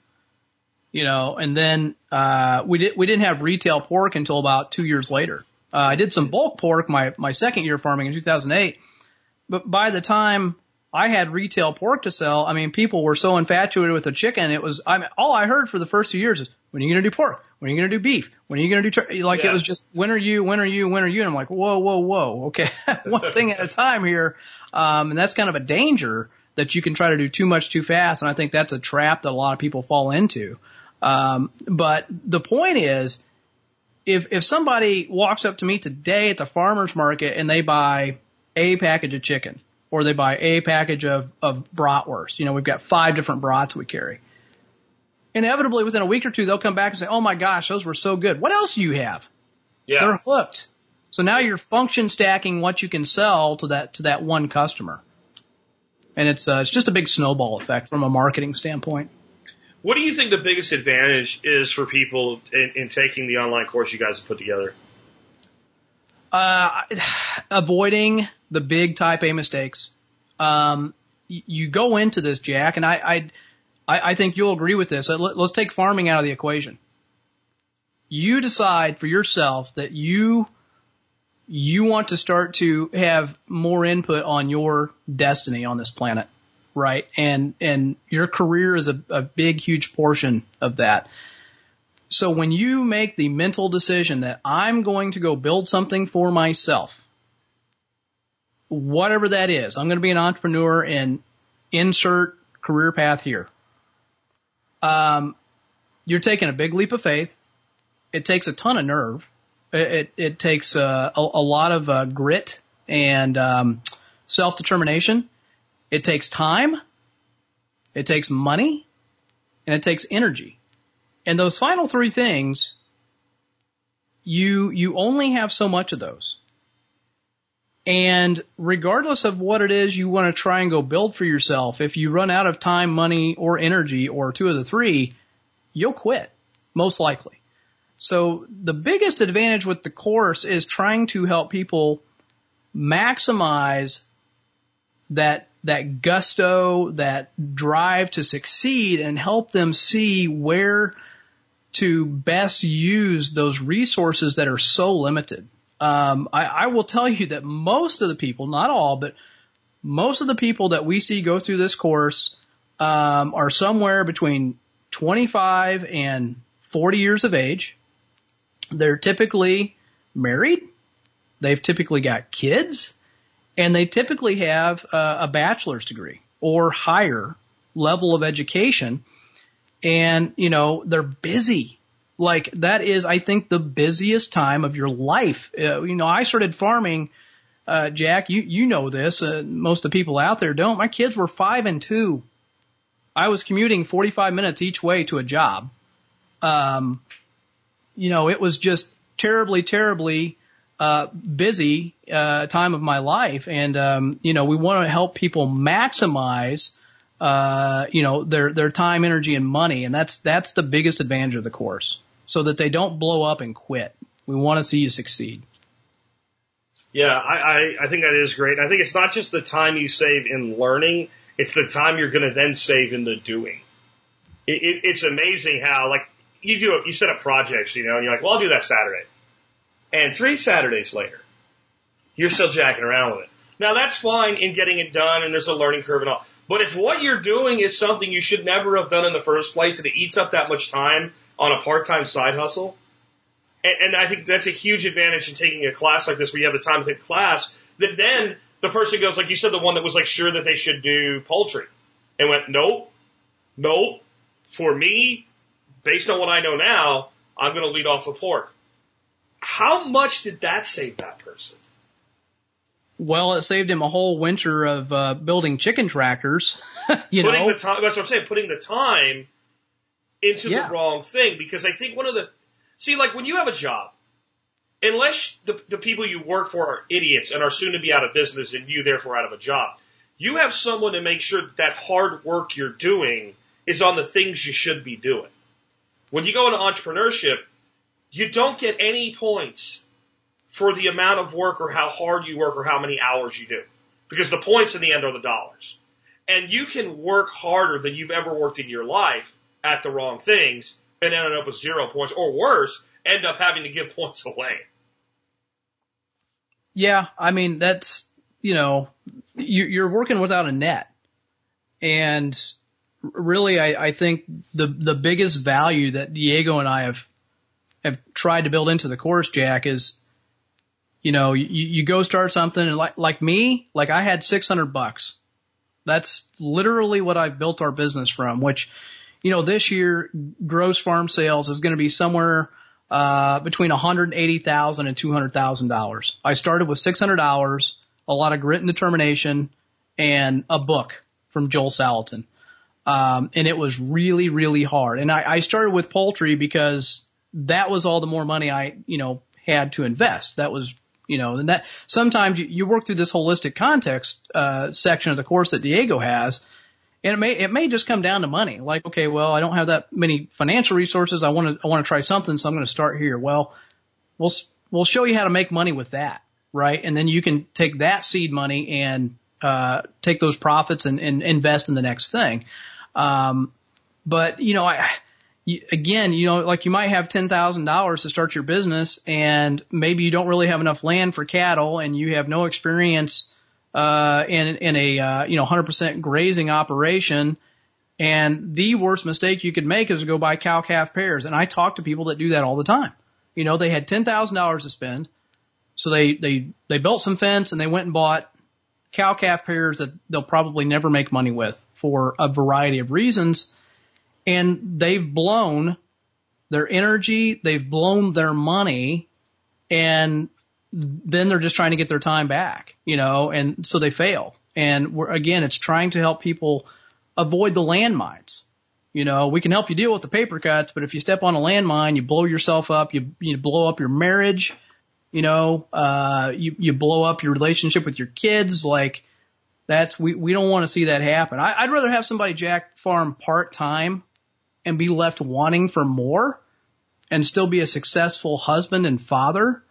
you know, and then, uh, we did, we didn't have retail pork until about two years later. Uh, I did some bulk pork my, my second year farming in 2008. But by the time I had retail pork to sell, I mean, people were so infatuated with the chicken. It was, I mean, all I heard for the first two years is, when are you going to do pork? When are you going to do beef? When are you going to do tur-? like Yeah. it was just when are you? When are you? When are you? And I'm like, whoa, whoa, whoa. Okay, one thing at a time here. Um, and that's kind of a danger that you can try to do too much too fast. And I think that's a trap that a lot of people fall into. Um, but the point is, if if somebody walks up to me today at the farmers market and they buy a package of chicken or they buy a package of of bratwurst, you know, we've got five different brats we carry. Inevitably, within a week or two, they'll come back and say, "Oh my gosh, those were so good. What else do you have?" Yeah. They're hooked. So now you're function stacking what you can sell to that to that one customer, and it's uh, it's just a big snowball effect from a marketing standpoint. What do you think the biggest advantage is for people in, in taking the online course you guys have put together? Uh, avoiding the big type A mistakes. Um, you go into this, Jack, and I, I, I think you'll agree with this. Let- Let's take farming out of the equation. You decide for yourself that you, you want to start to have more input on your destiny on this planet, right? And, and your career is a, a big, huge portion of that. So when you make the mental decision that I'm going to go build something for myself, whatever that is, I'm going to be an entrepreneur and insert career path here. Um, you're taking a big leap of faith. It takes a ton of nerve. It, it, it takes uh, a, a lot of uh, grit and um, self determination. It takes time. It takes money, and it takes energy. And those final three things, you, you only have so much of those. And regardless of what it is you want to try and go build for yourself, if you run out of time, money, or energy, or two of the three, you'll quit, most likely. So the biggest advantage with the course is trying to help people maximize that that gusto, that drive to succeed and help them see where to best use those resources that are so limited. Um, I, I will tell you that most of the people, not all, but most of the people that we see go through this course um, are somewhere between 25 and 40 years of age. They're typically married. They've typically got kids and they typically have uh, a bachelor's degree or higher level of education. And, you know, they're busy. Like that is, I think, the busiest time of your life. Uh, you know, I started farming, uh, Jack, you, you know this, uh, most of the people out there don't. My kids were five and two. I was commuting 45 minutes each way to a job. Um, you know, it was just terribly, terribly, uh, busy, uh, time of my life. And, um, you know, we want to help people maximize, uh, you know, their, their time, energy, and money. And that's, that's the biggest advantage of the course so that they don't blow up and quit. We want to see you succeed. Yeah, I, I, I think that is great. I think it's not just the time you save in learning, it's the time you're going to then save in the doing. It, it, it's amazing how, like, you do, you set up projects, you know, and you're like, well, I'll do that Saturday. And three Saturdays later, you're still jacking around with it. Now that's fine in getting it done and there's a learning curve and all. But if what you're doing is something you should never have done in the first place and it eats up that much time on a part-time side hustle, and, and I think that's a huge advantage in taking a class like this where you have the time to take class, that then the person goes, like you said, the one that was like sure that they should do poultry and went, nope, nope, for me, based on what I know now, I'm going to lead off with pork. How much did that save that person? Well, it saved him a whole winter of, uh, building chicken tractors. you putting know, the time, that's what I'm saying, putting the time into Yeah. the wrong thing because I think one of the, see, like when you have a job, unless the, the people you work for are idiots and are soon to be out of business and you therefore out of a job, you have someone to make sure that, that hard work you're doing is on the things you should be doing. When you go into entrepreneurship, you don't get any points for the amount of work or how hard you work or how many hours you do. Because the points in the end are the dollars. And you can work harder than you've ever worked in your life at the wrong things and end up with zero points or worse, end up having to give points away. Yeah, I mean that's you know you, you're working without a net, and really I, I think the the biggest value that Diego and I have have tried to build into the course, Jack, is, you know, you, you go start something and like, like me, like I had 600 bucks. That's literally what I've built our business from, which, you know, this year gross farm sales is going to be somewhere, uh, between 180,000 and $200,000. I started with $600, a lot of grit and determination and a book from Joel Salatin. Um, and it was really, really hard. And I, I started with poultry because that was all the more money I, you know, had to invest. That was, you know, and that sometimes you, you work through this holistic context, uh, section of the course that Diego has. And it may, it may just come down to money. Like, okay, well, I don't have that many financial resources. I want to, I want to try something. So I'm going to start here. Well, we'll, we'll show you how to make money with that. Right. And then you can take that seed money and, uh, take those profits and, and invest in the next thing. Um, but you know, I, you, again, you know, like you might have $10,000 to start your business and maybe you don't really have enough land for cattle and you have no experience, uh, in, in a, uh, you know, 100% grazing operation. And the worst mistake you could make is to go buy cow calf pairs. And I talk to people that do that all the time. You know, they had $10,000 to spend. So they, they, they built some fence and they went and bought cow calf pairs that they'll probably never make money with for a variety of reasons. And they've blown their energy, they've blown their money, and then they're just trying to get their time back, you know, and so they fail. And we're, again, it's trying to help people avoid the landmines. You know, we can help you deal with the paper cuts, but if you step on a landmine, you blow yourself up, you, you blow up your marriage, you know, uh, you, you blow up your relationship with your kids. Like, that's we we don't want to see that happen. I, I'd rather have somebody jack farm part time and be left wanting for more, and still be a successful husband and father,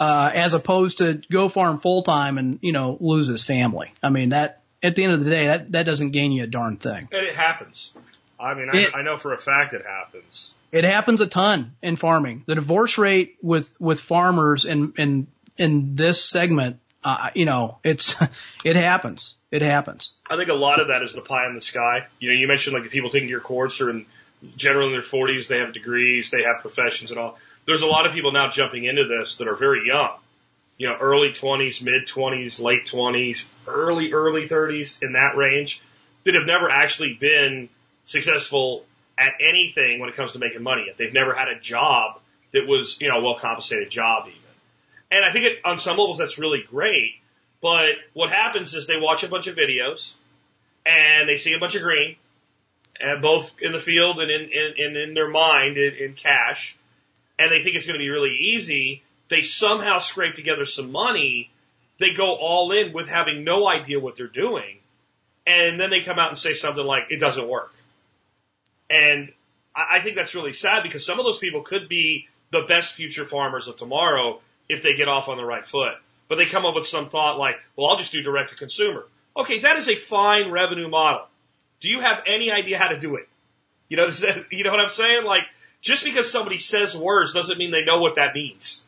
uh, as opposed to go farm full time and you know lose his family. I mean that at the end of the day that that doesn't gain you a darn thing. And it happens. I mean, I, It- I know for a fact it happens. It happens a ton in farming. The divorce rate with with farmers in in in this segment, uh, you know, it's it happens. It happens. I think a lot of that is the pie in the sky. You know, you mentioned like the people taking your course or in generally in their 40s, they have degrees, they have professions and all. There's a lot of people now jumping into this that are very young. You know, early 20s, mid 20s, late 20s, early early 30s in that range that have never actually been successful at anything when it comes to making money. They've never had a job that was, you know, a well compensated job even. And I think it, on some levels that's really great. But what happens is they watch a bunch of videos and they see a bunch of green, and both in the field and in, in, in, in their mind in, in cash, and they think it's going to be really easy. They somehow scrape together some money. They go all in with having no idea what they're doing. And then they come out and say something like, it doesn't work. And I think that's really sad because some of those people could be the best future farmers of tomorrow if they get off on the right foot. But they come up with some thought like, well, I'll just do direct to consumer. Okay, that is a fine revenue model. Do you have any idea how to do it? You know, you know what I'm saying? Like, just because somebody says words doesn't mean they know what that means.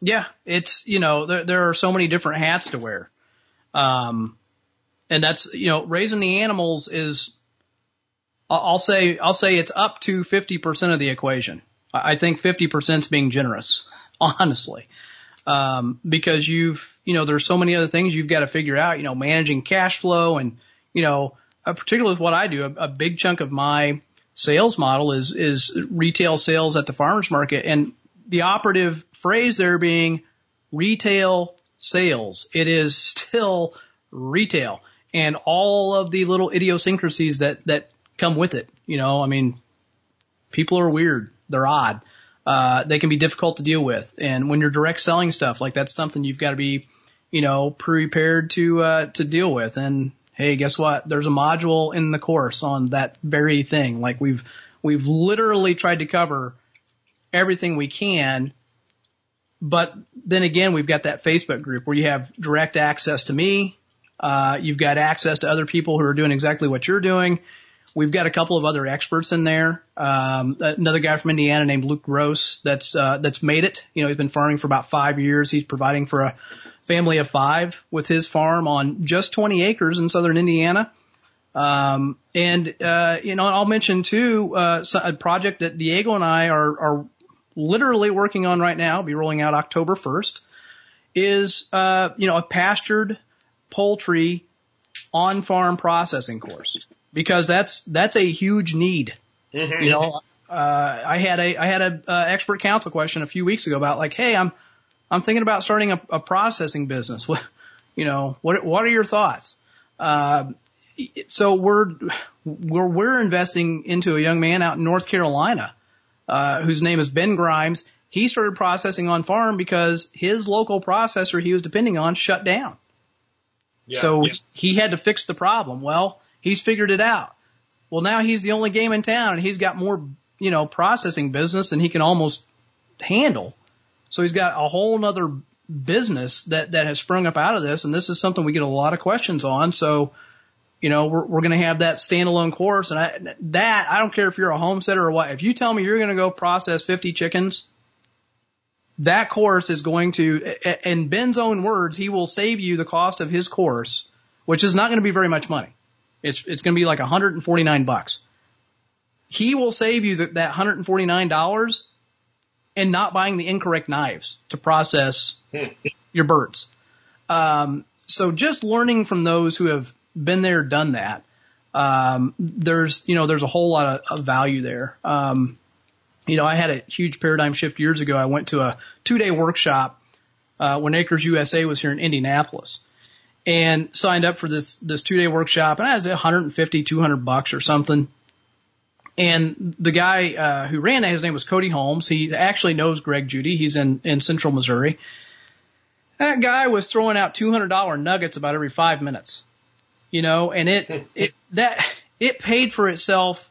Yeah, it's you know there there are so many different hats to wear, um, and that's you know raising the animals is I'll say I'll say it's up to fifty percent of the equation. I I think fifty percent is being generous, honestly, um, because you've you know there's so many other things you've got to figure out. You know, managing cash flow and you know, uh, particularly with what I do, a, a big chunk of my sales model is is retail sales at the farmers market, and the operative phrase there being retail sales. It is still retail and all of the little idiosyncrasies that, that come with it. You know, I mean, people are weird. They're odd. Uh, they can be difficult to deal with. And when you're direct selling stuff, like that's something you've got to be, you know, prepared to, uh, to deal with. And hey, guess what? There's a module in the course on that very thing. Like we've, we've literally tried to cover everything we can but then again, we've got that Facebook group where you have direct access to me. Uh, you've got access to other people who are doing exactly what you're doing. We've got a couple of other experts in there. Um, another guy from Indiana named Luke Gross that's uh, that's made it. You know, he's been farming for about five years. He's providing for a family of five with his farm on just 20 acres in southern Indiana. Um, and uh, you know, I'll mention too uh, a project that Diego and I are are literally working on right now, be rolling out October 1st, is, uh, you know, a pastured poultry on farm processing course because that's, that's a huge need. Mm-hmm. You know, uh, I had a, I had a, uh, expert counsel question a few weeks ago about like, Hey, I'm, I'm thinking about starting a, a processing business. What, you know, what, what are your thoughts? Uh, so we're, we're, we're investing into a young man out in North Carolina, uh, whose name is Ben Grimes. He started processing on farm because his local processor he was depending on shut down. Yeah, so yeah. he had to fix the problem. Well, he's figured it out. Well, now he's the only game in town and he's got more, you know, processing business than he can almost handle. So he's got a whole nother business that, that has sprung up out of this. And this is something we get a lot of questions on. So, you know, we're, we're going to have that standalone course. And I, that, I don't care if you're a homesteader or what, if you tell me you're going to go process 50 chickens, that course is going to, in Ben's own words, he will save you the cost of his course, which is not going to be very much money. It's, it's going to be like 149 bucks. He will save you that, that $149 and not buying the incorrect knives to process your birds. Um, so just learning from those who have been there, done that. Um, there's, you know, there's a whole lot of, of value there. Um, you know, I had a huge paradigm shift years ago. I went to a two day workshop, uh, when Acres USA was here in Indianapolis and signed up for this, this two day workshop and I was 150, 200 bucks or something. And the guy, uh, who ran it, his name was Cody Holmes. He actually knows Greg Judy. He's in, in central Missouri. That guy was throwing out $200 nuggets about every five minutes, you know, and it, it, that, it paid for itself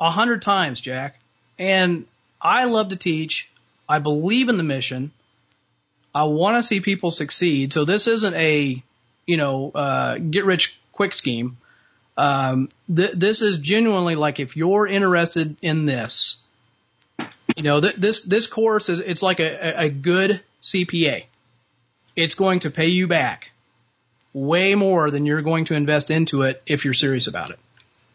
a hundred times, Jack. And I love to teach. I believe in the mission. I want to see people succeed. So this isn't a, you know, uh, get rich quick scheme. Um, th- this is genuinely like if you're interested in this, you know, th- this, this course is, it's like a, a good CPA. It's going to pay you back way more than you're going to invest into it if you're serious about it.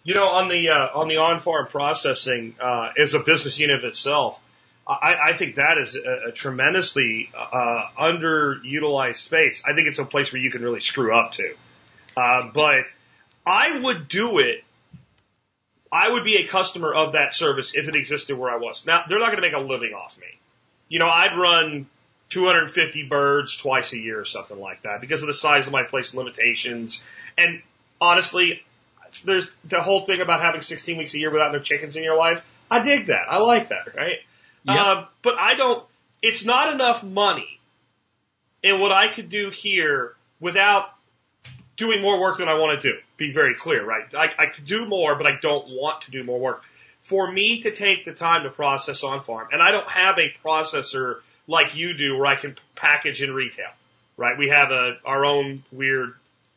You know, on the uh, on the on-farm processing uh, as a business unit itself, I, I think that is a, a tremendously uh, underutilized space. I think it's a place where you can really screw up to. Uh, but I would do it. I would be a customer of that service if it existed where I was. Now they're not going to make a living off me. You know, I'd run 250 birds twice a year or something like that because of the size of my place limitations. And honestly, there's the whole thing about having 16 weeks a year without no chickens in your life. I dig that. I like that, right? Yep. Um, but I don't, it's not enough money in what I could do here without doing more work than I want to do. Be very clear, right? I, I could do more, but I don't want to do more work. For me to take the time to process on farm, and I don't have a processor like you do where I can package in retail, right? We have a, our own weird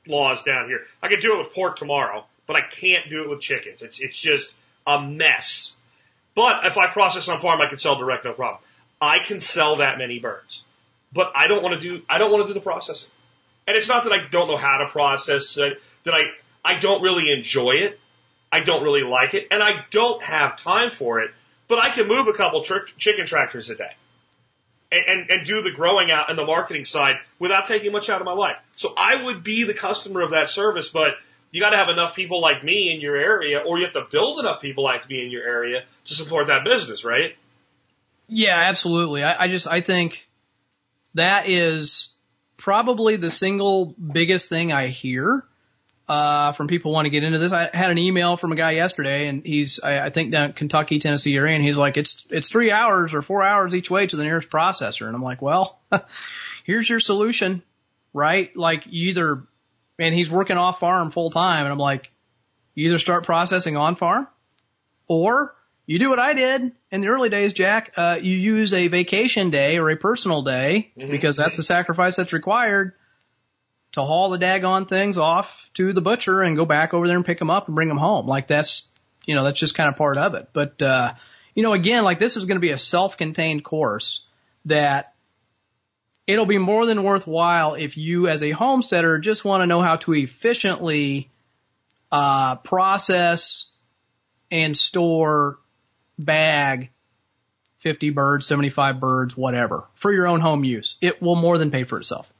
laws down here. I could do it with pork tomorrow, but I can't do it with chickens. It's, it's just a mess. But if I process on farm, I can sell direct, no problem. I can sell that many birds, but I don't want to do, I don't want to do the processing. And it's not that I don't know how to process it, that I, I don't really enjoy it. I don't really like it and I don't have time for it, but I can move a couple tr- chicken tractors a day and, and, and do the growing out and the marketing side without taking much out of my life. So I would be the customer of that service, but you got to have enough people like me in your area, or you have to build enough people like me in your area to support that business, right? Yeah, absolutely. I, I just, I think that is probably the single biggest thing I hear, uh, from people want to get into this. I had an email from a guy yesterday and he's, I, I think down Kentucky, Tennessee area and he's like, it's, it's three hours or four hours each way to the nearest processor. And I'm like, well, here's your solution, right? Like you either, and he's working off farm full time and I'm like, you either start processing on farm or you do what I did in the early days, Jack. Uh, you use a vacation day or a personal day because that's the sacrifice that's required to haul the daggone things off to the butcher and go back over there and pick them up and bring them home. Like that's, you know, that's just kind of part of it. But, uh, you know, again, like this is going to be a self-contained course that it'll be more than worthwhile if you as a homesteader just want to know how to efficiently, uh, process and store bag 50 birds, 75 birds, whatever, for your own home use. It will more than pay for itself.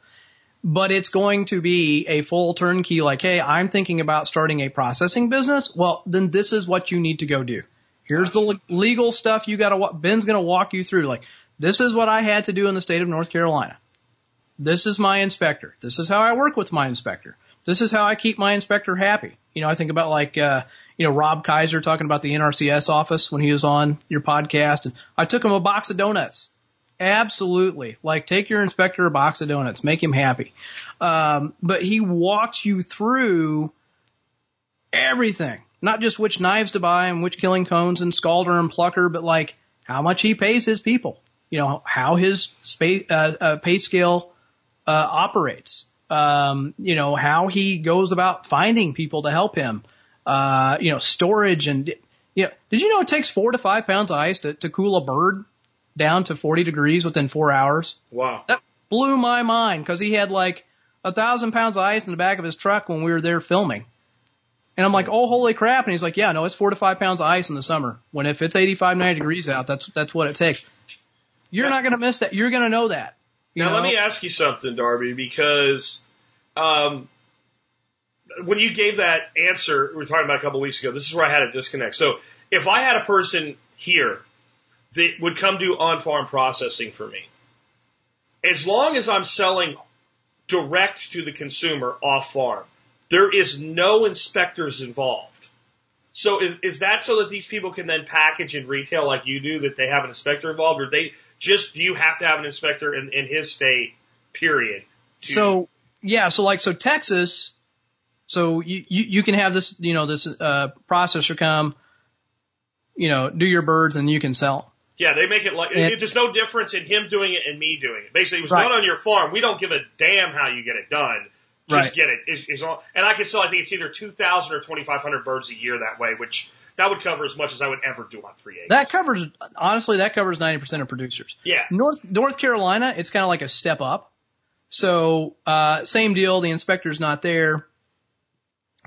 But it's going to be a full turnkey like, hey, I'm thinking about starting a processing business. Well, then this is what you need to go do. Here's the legal stuff you gotta, Ben's gonna walk you through. Like, this is what I had to do in the state of North Carolina. This is my inspector. This is how I work with my inspector. This is how I keep my inspector happy. You know, I think about like, uh, you know, Rob Kaiser talking about the NRCS office when he was on your podcast and I took him a box of donuts. Absolutely. Like take your inspector a box of donuts, make him happy. Um, but he walks you through everything, not just which knives to buy and which killing cones and scalder and plucker, but like how much he pays his people, you know, how his uh, uh, pay scale, uh, operates, um, you know, how he goes about finding people to help him, uh, you know, storage and, you know, did you know it takes four to five pounds of ice to, to cool a bird down to 40 degrees within four hours? Wow. That blew my mind because he had like a thousand pounds of ice in the back of his truck when we were there filming. And I'm like, oh, holy crap. And he's like, yeah, no, it's four to five pounds of ice in the summer. When if it's 85, 90 degrees out, that's, that's what it takes. You're not going to miss that. You're going to know that. Now know? let me ask you something, Darby, because um, when you gave that answer, we were talking about a couple of weeks ago. This is where I had a disconnect. So if I had a person here that would come do on-farm processing for me, as long as I'm selling direct to the consumer off-farm, there is no inspectors involved. So is, is that so that these people can then package and retail like you do, that they have an inspector involved, or they just do you have to have an inspector in, in his state, period? to- So yeah, so like so Texas, so you you, you can have this you know this uh, processor come, you know, do your birds and you can sell. yeah, they make it like And- it, there's no difference in him doing it and me doing it. Basically, it was Right. done on your farm. We don't give a damn how you get it done. Just Right. get it. Is, is all, and I can sell. I think it's either two thousand or twenty five hundred birds a year that way, which that would cover as much as I would ever do on three acres. That covers honestly that covers ninety percent of producers. yeah. North North Carolina, it's kind of like a step up. So uh, same deal. The inspector's not there,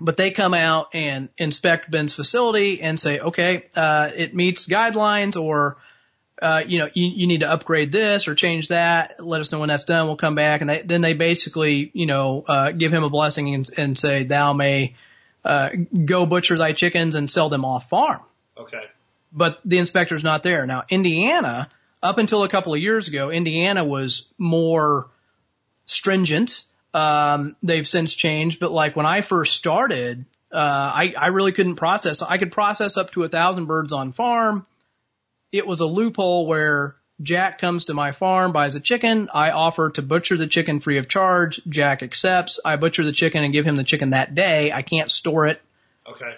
but they come out and inspect Ben's facility and say, okay, uh, it meets guidelines, or uh, you know, you, you need to upgrade this or change that. Let us know when that's done. We'll come back, and they, then they basically, you know, uh, give him a blessing and, and say, thou may uh, go butcher thy chickens and sell them off farm Okay. but the inspector's not there. Now, Indiana, up until a couple of years ago, Indiana was more stringent. Um, they've since changed, but like when I first started, uh, I, I really couldn't process. I could process up to a thousand birds on farm. It was a loophole where Jack comes to my farm, buys a chicken. I offer to butcher the chicken free of charge. Jack accepts. I butcher the chicken and give him the chicken that day. I can't store it Okay.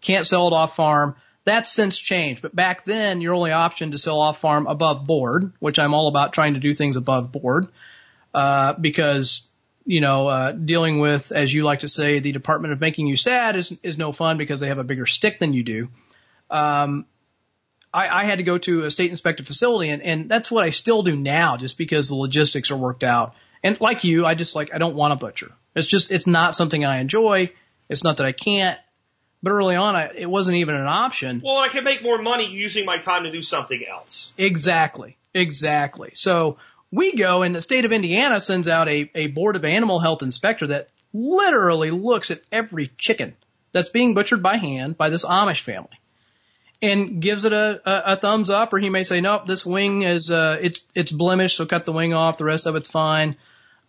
can't sell it off farm. That's since changed, but back then your only option to sell off farm above board, which I'm all about trying to do things above board, uh, because you know uh, dealing with, as you like to say, the Department of Making You Sad is is no fun because they have a bigger stick than you do. Um, I, I had to go to a state inspected facility, and and that's what I still do now, just because the logistics are worked out. And like you, I just like I don't want a butcher. It's just it's not something I enjoy. It's not that I can't. But early on, I, it wasn't even an option. Well, I can make more money using my time to do something else. Exactly. Exactly. So we go and the state of Indiana sends out a, a board of animal health inspector that literally looks at every chicken that's being butchered by hand by this Amish family and gives it a, a, a thumbs up or he may say, nope, this wing is, uh, it's, it's blemished. So cut the wing off. The rest of it's fine.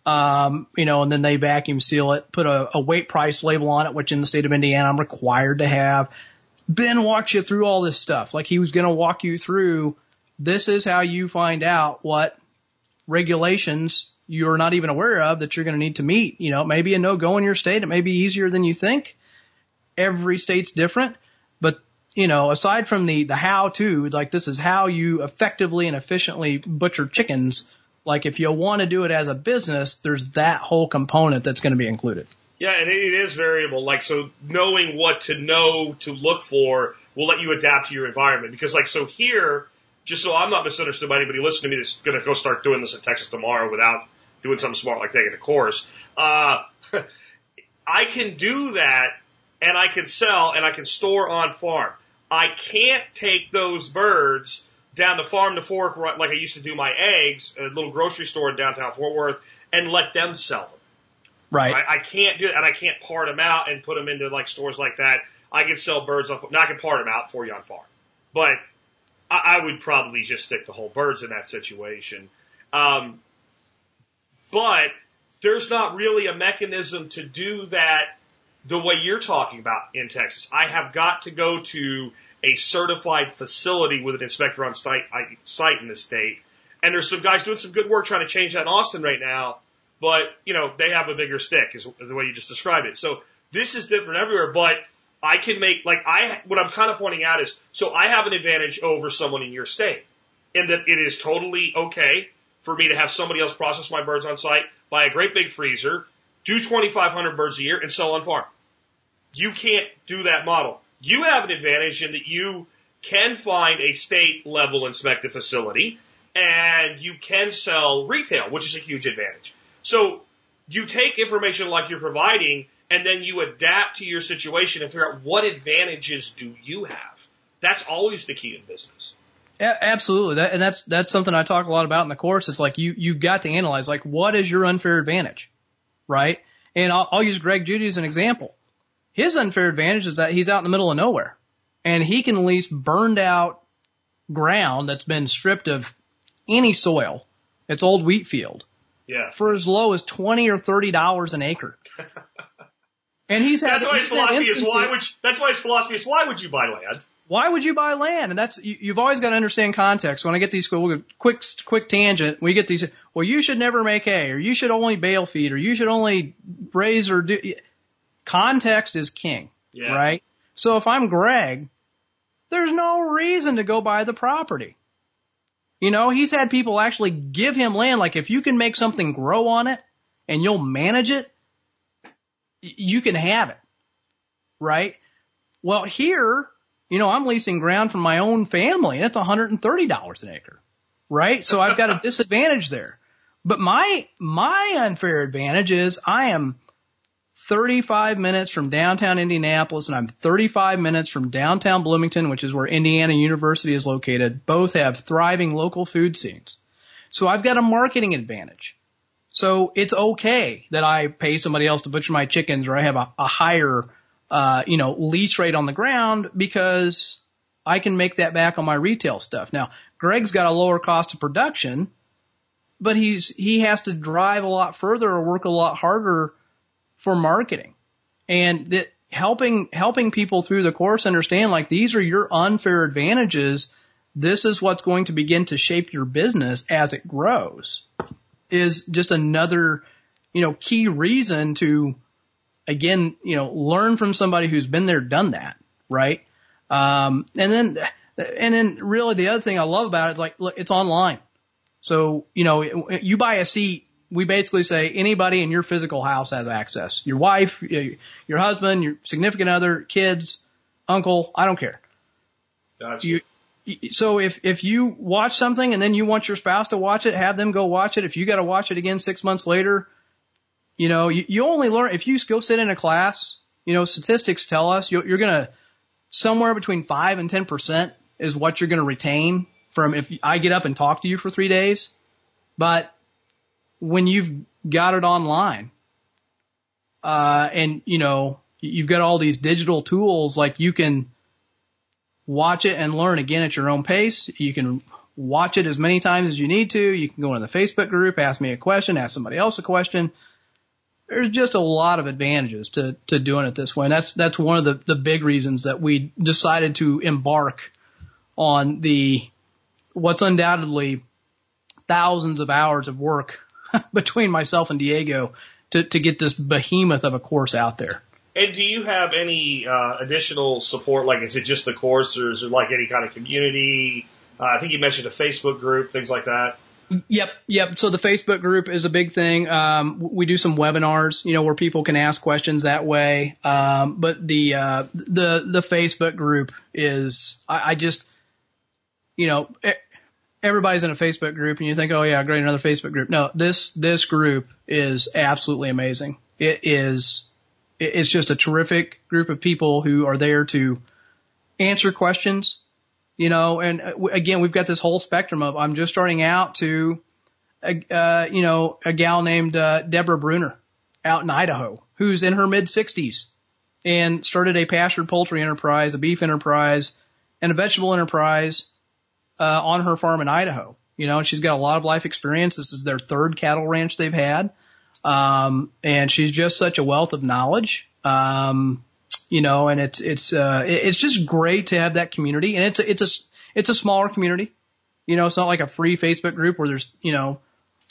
Um, you know, and then they vacuum seal it, put a, a weight price label on it, which in the state of Indiana I'm required to have. Ben walks you through all this stuff. Like he was going to walk you through this is how you find out what regulations you're not even aware of that you're going to need to meet. You know, maybe a no go in your state. It may be easier than you think. Every state's different, but you know, aside from the, the how to, like this is how you effectively and efficiently butcher chickens. Like if you want to do it as a business, there's that whole component that's going to be included. Yeah, and it is variable. Like, so knowing what to know to look for will let you adapt to your environment. Because, like, so here, just so I'm not misunderstood by anybody listening to me that's going to go start doing this in Texas tomorrow without doing something smart like taking a course, uh, I can do that and I can sell and I can store on farm. I can't take those birds, down to farm to fork like I used to do my eggs at a little grocery store in downtown Fort Worth and let them sell them. Right. I, I can't do it, and I can't part them out and put them into like stores like that. I can sell birds on. Now I can part them out for you on farm, but I, I would probably just stick to whole birds in that situation. Um, but there's not really a mechanism to do that the way you're talking about in Texas. I have got to go to a certified facility with an inspector on site, site in the state. And there's some guys doing some good work trying to change that in Austin right now. But, you know, they have a bigger stick is the way you just described it. So this is different everywhere, but I can make, like, I, what I'm kind of pointing out is, so I have an advantage over someone in your state in that it is totally okay for me to have somebody else process my birds on site, buy a great big freezer, do 2,500 birds a year and sell on farm. You can't do that model. You have an advantage in that you can find a state level inspected facility and you can sell retail, which is a huge advantage. So you take information like you're providing and then you adapt to your situation and figure out what advantages do you have. That's always the key in business. Yeah, absolutely. That, and that's, that's something I talk a lot about in the course. It's like you, you've got to analyze, like, what is your unfair advantage? Right? And I'll, I'll use Greg Judy as an example. His unfair advantage is that he's out in the middle of nowhere and he can lease burned out ground that's been stripped of any soil. It's old wheat field. Yeah. For as low as twenty or thirty dollars an acre. And he's had, that's why his philosophy is why would you, that's why his philosophy is why would you buy land? Why would you buy land? And that's you, you've always got to understand context. When I get these quick quick tangent, we get these. Well, you should never make hay, or you should only bale feed, or you should only raise or do. Context is king, yeah. right? So if I'm Greg, there's no reason to go buy the property. You know, he's had people actually give him land. Like if you can make something grow on it and you'll manage it, you can have it. Right? Well, here, you know, I'm leasing ground from my own family and it's $130 an acre. Right? So I've got a disadvantage there. But my, my unfair advantage is I am 35 minutes from downtown Indianapolis and I'm 35 minutes from downtown Bloomington, which is where Indiana University is located. Both have thriving local food scenes. So I've got a marketing advantage. So it's okay that I pay somebody else to butcher my chickens or I have a, a higher, uh, you know, lease rate on the ground because I can make that back on my retail stuff. Now, Greg's got a lower cost of production, but he's, he has to drive a lot further or work a lot harder for marketing and that helping, helping people through the course understand like these are your unfair advantages. This is what's going to begin to shape your business as it grows is just another, you know, key reason to again, you know, learn from somebody who's been there, done that, right? Um, and then, and then really the other thing I love about it is like, look, it's online. So, you know, you buy a seat we basically say anybody in your physical house has access. Your wife, your husband, your significant other, kids, uncle, I don't care. Gotcha. You, so if, if you watch something and then you want your spouse to watch it, have them go watch it. If you got to watch it again six months later, you know, you, you only learn, if you go sit in a class, you know, statistics tell us you're, you're going to somewhere between five and 10% is what you're going to retain from if I get up and talk to you for three days. But when you've got it online, uh, and you know, you've got all these digital tools, like you can watch it and learn again at your own pace. You can watch it as many times as you need to. You can go into the Facebook group, ask me a question, ask somebody else a question. There's just a lot of advantages to, to doing it this way. And that's, that's one of the, the big reasons that we decided to embark on the, what's undoubtedly thousands of hours of work between myself and Diego to, to get this behemoth of a course out there. And do you have any uh, additional support? Like, is it just the course, or is it like any kind of community? Uh, I think you mentioned a Facebook group, things like that. Yep, yep. So the Facebook group is a big thing. Um, we do some webinars, you know, where people can ask questions that way. Um, but the uh, the the Facebook group is, I, I just, you know, everybody's in a Facebook group and you think, oh yeah, great, another Facebook group. No, this, this group is absolutely amazing. It is, it's just a terrific group of people who are there to answer questions You know, and uh, again, we've got this whole spectrum of I'm just starting out to, a, uh, you know, a gal named uh, Deborah Bruner out in Idaho who's in her mid 60s and started a pastured poultry enterprise, a beef enterprise, and a vegetable enterprise uh, on her farm in Idaho. You know, and she's got a lot of life experience. This is their third cattle ranch they've had. Um, and she's just such a wealth of knowledge. Um, you know, and it's, it's, uh, it's just great to have that community and it's, a, it's a, it's a smaller community. You know, it's not like a free Facebook group where there's, you know,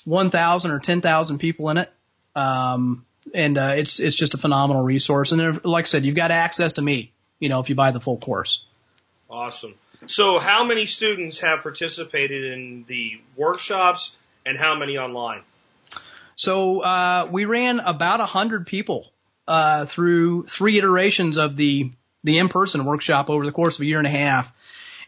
1,000 or 10,000 people in it. Um, and, uh, it's, it's just a phenomenal resource. And like I said, you've got access to me, you know, if you buy the full course. Awesome. So, how many students have participated in the workshops, and how many online? So uh, we ran about a hundred people uh, through three iterations of the the in-person workshop over the course of a year and a half.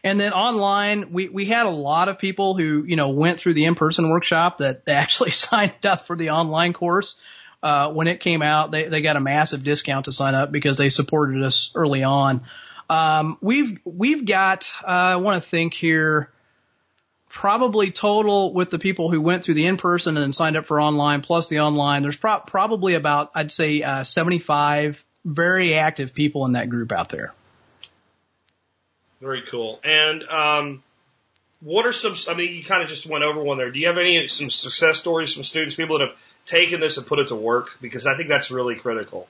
And then online, we, we had a lot of people who, you know, went through the in-person workshop that actually signed up for the online course. Uh, when it came out, they, they got a massive discount to sign up because they supported us early on. Um, we've, we've got, uh, I want to think here, probably total with the people who went through the in-person and signed up for online plus the online, there's pro- probably about, I'd say, uh, 75 very active people in that group out there. Very cool. And, um, what are some, I mean, you kind of just went over one there. Do you have any, some success stories from students, people that have taken this and put it to work? Because I think that's really critical.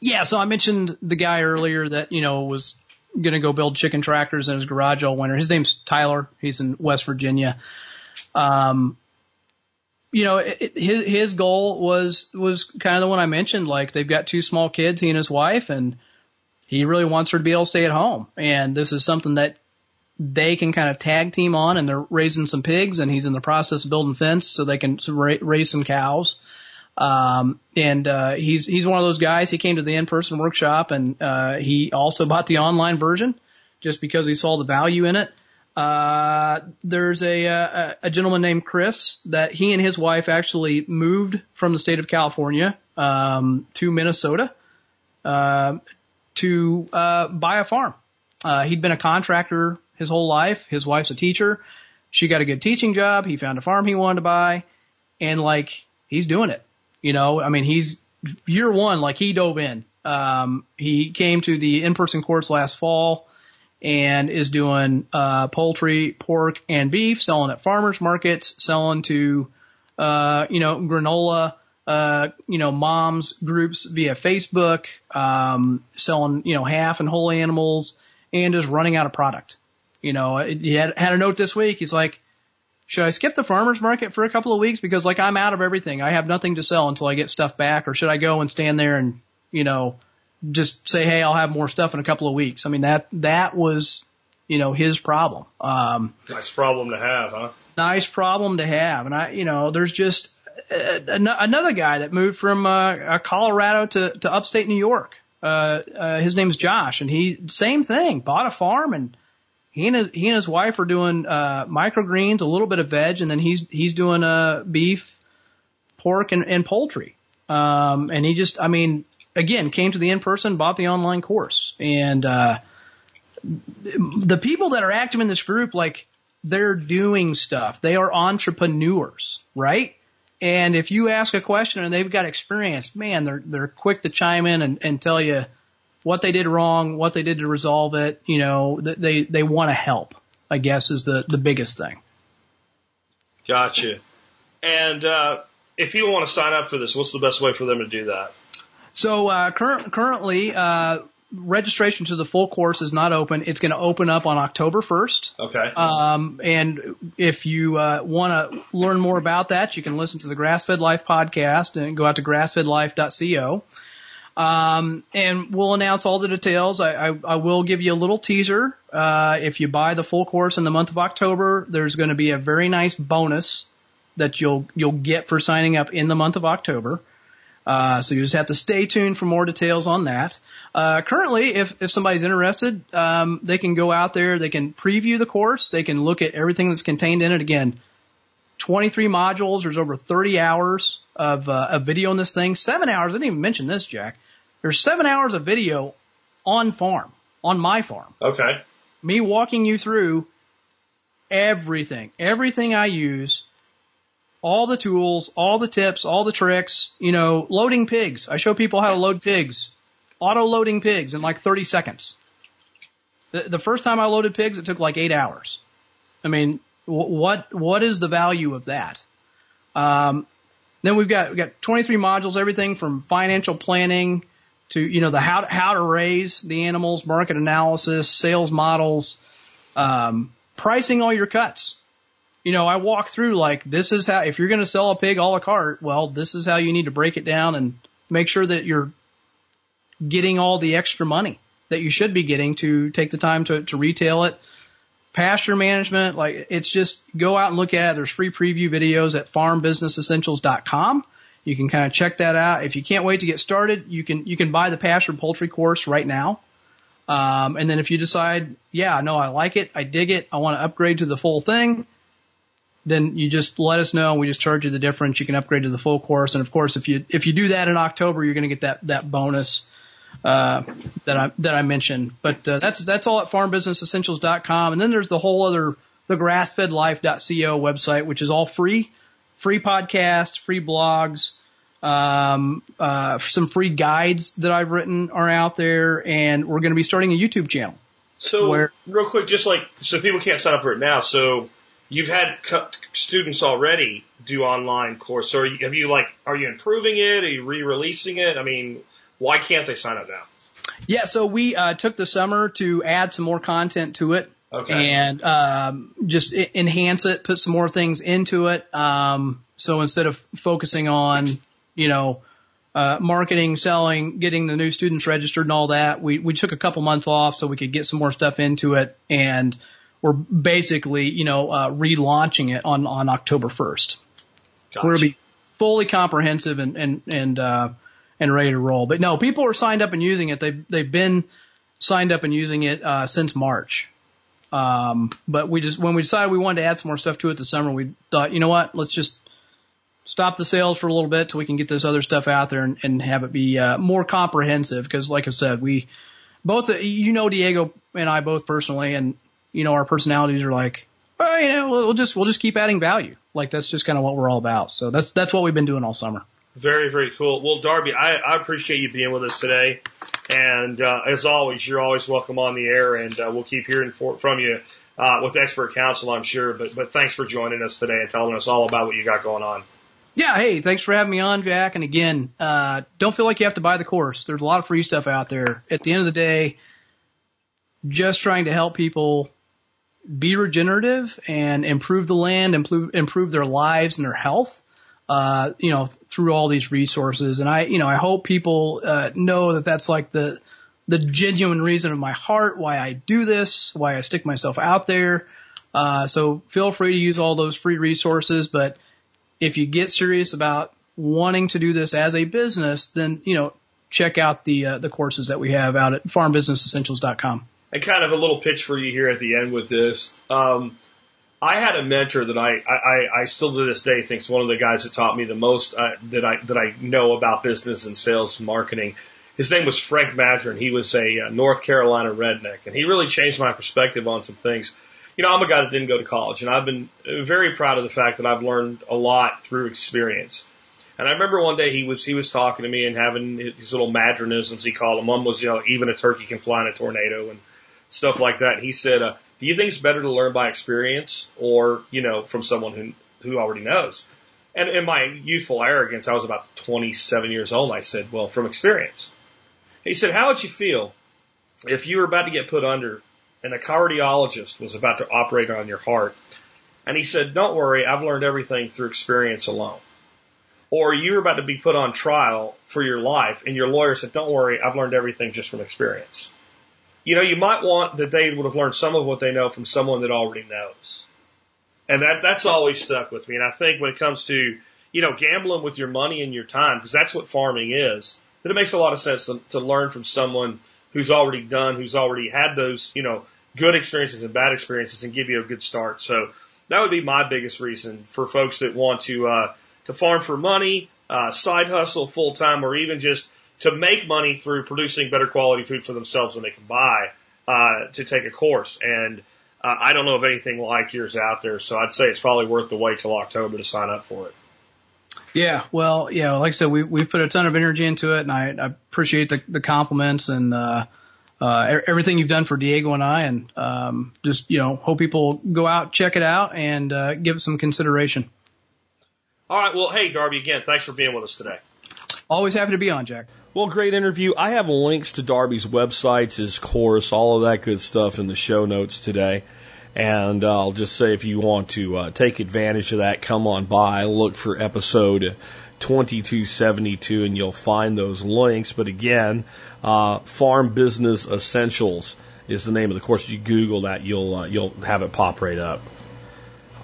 Yeah, so I mentioned the guy earlier that, you know, was going to go build chicken tractors in his garage all winter. His name's Tyler. He's in West Virginia. Um, you know, it, it, his his goal was was kind of the one I mentioned. Like they've got two small kids, he and his wife, and he really wants her to be able to stay at home. And this is something that they can kind of tag team on. And they're raising some pigs, and he's in the process of building fence so they can raise some cows. Um, and, uh, he's, he's one of those guys. He came to the in-person workshop and, uh, he also bought the online version just because he saw the value in it. Uh, there's a, a, a gentleman named Chris that he and his wife actually moved from the state of California, um, to Minnesota, uh, to, uh, buy a farm. Uh, he'd been a contractor his whole life. His wife's a teacher. She got a good teaching job. He found a farm he wanted to buy and like he's doing it. You know, I mean, he's year one, like he dove in. Um, he came to the in-person course last fall and is doing, uh, poultry, pork, and beef, selling at farmers markets, selling to, uh, you know, granola, uh, you know, moms groups via Facebook, um, selling, you know, half and whole animals and is running out of product. You know, he had, had a note this week. He's like, should I skip the farmer's market for a couple of weeks because like I'm out of everything. I have nothing to sell until I get stuff back or should I go and stand there and, you know, just say, Hey, I'll have more stuff in a couple of weeks. I mean, that, that was, you know, his problem. Um, nice problem to have, huh? Nice problem to have. And I, you know, there's just uh, another guy that moved from, uh, Colorado to, to upstate New York. Uh, uh, his name's Josh and he, same thing, bought a farm and, he and his, he and his wife are doing uh, microgreens, a little bit of veg, and then he's he's doing uh, beef, pork, and, and poultry. Um, and he just, I mean, again, came to the in person, bought the online course, and uh, the people that are active in this group, like they're doing stuff. They are entrepreneurs, right? And if you ask a question and they've got experience, man, they're they're quick to chime in and, and tell you what they did wrong, what they did to resolve it. You know, they they want to help. I guess is the the biggest thing. Gotcha. And uh, if you want to sign up for this, what's the best way for them to do that? So uh, current, currently, uh, registration to the full course is not open. It's going to open up on October 1st. Okay. Um, and if you uh, want to learn more about that, you can listen to the Grassfed Life podcast and go out to grassfedlife.co. Um, and we'll announce all the details. I, I, I will give you a little teaser. Uh, if you buy the full course in the month of October, there's going to be a very nice bonus that you'll you'll get for signing up in the month of October. Uh, so you just have to stay tuned for more details on that. Uh, currently, if, if somebody's interested, um, they can go out there, they can preview the course, they can look at everything that's contained in it. Again, 23 modules, there's over 30 hours of, uh, of video in this thing. Seven hours, I didn't even mention this, Jack. There's seven hours of video on farm, on my farm. Okay. me walking you through everything, everything I use, all the tools, all the tips, all the tricks, you know, loading pigs. I show people how to load pigs, auto loading pigs in like 30 seconds. The, the first time I loaded pigs, it took like eight hours. I mean, what, what is the value of that? Um, then we've got, we've got 23 modules, everything from financial planning to, you know, the how, how to raise the animals, market analysis, sales models, um, pricing all your cuts. You know, I walk through like, this is how, if you're going to sell a pig all a la carte, well, this is how you need to break it down and make sure that you're getting all the extra money that you should be getting to take the time to, to retail it pasture management, like it's just go out and look at it. There's free preview videos at farmbusinessessentials.com. You can kind of check that out. If you can't wait to get started, you can, you can buy the pasture poultry course right now. Um, and then if you decide, yeah, no, I like it. I dig it. I want to upgrade to the full thing. Then you just let us know we just charge you the difference. You can upgrade to the full course. And of course, if you, if you do that in October, you're going to get that, that bonus uh, that I that I mentioned. But uh, that's that's all at farmbusinessessentials.com. And then there's the whole other the grassfedlife.co website, which is all free, free podcasts, free blogs, um, uh, some free guides that I've written are out there, and we're going to be starting a YouTube channel. So where, real quick, just like so people can't sign up for it now. So you've had students already do online course. So you, have you like are you improving it? Are you re-releasing it? I mean, why can't they sign up now? Yeah, so we uh, took the summer to add some more content to it. Okay. And um, just enhance it, put some more things into it. Um, so instead of focusing on, you know, uh, marketing, selling, getting the new students registered and all that, we, we took a couple months off so we could get some more stuff into it. And we're basically, you know, uh, relaunching it on, on October 1st. Gotcha. We're going to be fully comprehensive and, and, and, uh, and ready to roll. But no, people are signed up and using it. They've they've been signed up and using it uh, since March. Um, but we just when we decided we wanted to add some more stuff to it this summer, we thought, you know what, let's just stop the sales for a little bit till we can get this other stuff out there and, and have it be uh, more comprehensive. Because, like I said, we both, you know, Diego and I both personally, and you know, our personalities are like, well, you know, we'll just we'll just keep adding value. Like that's just kind of what we're all about. So that's that's what we've been doing all summer. Very, very cool. Well, Darby, I, I appreciate you being with us today. And uh, as always, you're always welcome on the air, and uh, we'll keep hearing for, from you uh, with expert counsel, I'm sure. But but thanks for joining us today and telling us all about what you got going on. Yeah, hey, thanks for having me on, Jack. And again, uh, don't feel like you have to buy the course. There's a lot of free stuff out there. At the end of the day, just trying to help people be regenerative and improve the land, improve improve their lives and their health uh, you know, through all these resources. And I, you know, I hope people, uh, know that that's like the, the genuine reason of my heart, why I do this, why I stick myself out there. Uh, so feel free to use all those free resources. But if you get serious about wanting to do this as a business, then, you know, check out the, uh, the courses that we have out at farmbusinessessentials.com. And kind of a little pitch for you here at the end with this. Um, I had a mentor that I, I, I still to this day think is one of the guys that taught me the most uh, that I that I know about business and sales marketing. His name was Frank Madron. He was a uh, North Carolina redneck, and he really changed my perspective on some things. You know, I'm a guy that didn't go to college, and I've been very proud of the fact that I've learned a lot through experience. And I remember one day he was he was talking to me and having his little madronisms he called them. One was you know even a turkey can fly in a tornado and stuff like that. And he said, uh, do you think it's better to learn by experience or, you know, from someone who, who already knows? And in my youthful arrogance, I was about 27 years old. I said, well, from experience. He said, how would you feel if you were about to get put under and a cardiologist was about to operate on your heart? And he said, don't worry, I've learned everything through experience alone. Or you were about to be put on trial for your life and your lawyer said, don't worry, I've learned everything just from experience you know, you might want that they would have learned some of what they know from someone that already knows. And that, that's always stuck with me. And I think when it comes to, you know, gambling with your money and your time, because that's what farming is, that it makes a lot of sense to, to learn from someone who's already done, who's already had those, you know, good experiences and bad experiences and give you a good start. So that would be my biggest reason for folks that want to, uh, to farm for money, uh, side hustle full time, or even just to make money through producing better quality food for themselves than they can buy. Uh, to take a course. And uh, I don't know of anything like yours out there, so I'd say it's probably worth the wait till October to sign up for it. Yeah, well, yeah, like I said, we we've put a ton of energy into it, and I, I appreciate the the compliments and uh, uh, everything you've done for Diego and I, and um, just you know hope people go out, check it out, and uh, give it some consideration. All right, well, hey Darby, again, thanks for being with us today. Always happy to be on, Jack. Well, great interview. I have links to Darby's websites, his course, all of that good stuff in the show notes today. And uh, I'll just say if you want to uh, take advantage of that, come on by, look for episode 2272, and you'll find those links. But again, uh, Farm Business Essentials is the name of the course. If you Google that, you'll uh, you'll have it pop right up.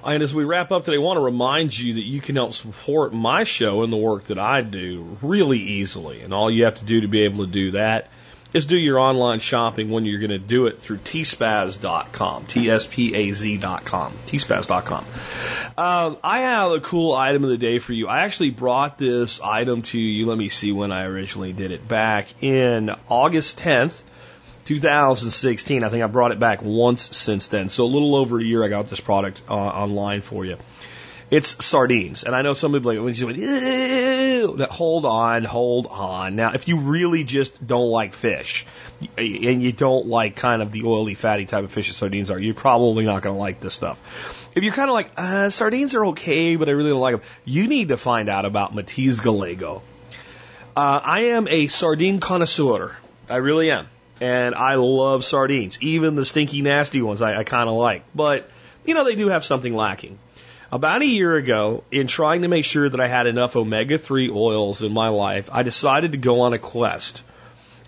And as we wrap up today, I want to remind you that you can help support my show and the work that I do really easily. And all you have to do to be able to do that is do your online shopping when you're going to do it through tspaz.com, T-S-P-A-Z.com, tspaz.com. Um, I have a cool item of the day for you. I actually brought this item to you. Let me see when I originally did it. Back in August 10th, 2016. I think I brought it back once since then. So a little over a year I got this product uh, online for you. It's sardines. And I know some people like, when you Ew. hold on, hold on. Now, if you really just don't like fish and you don't like kind of the oily, fatty type of fish that sardines are, you're probably not going to like this stuff. If you're kind of like, uh, sardines are okay, but I really don't like them, you need to find out about Matiz Gallego. Uh, I am a sardine connoisseur. I really am. And I love sardines. Even the stinky, nasty ones I, I kind of like. But, you know, they do have something lacking. About a year ago, in trying to make sure that I had enough omega 3 oils in my life, I decided to go on a quest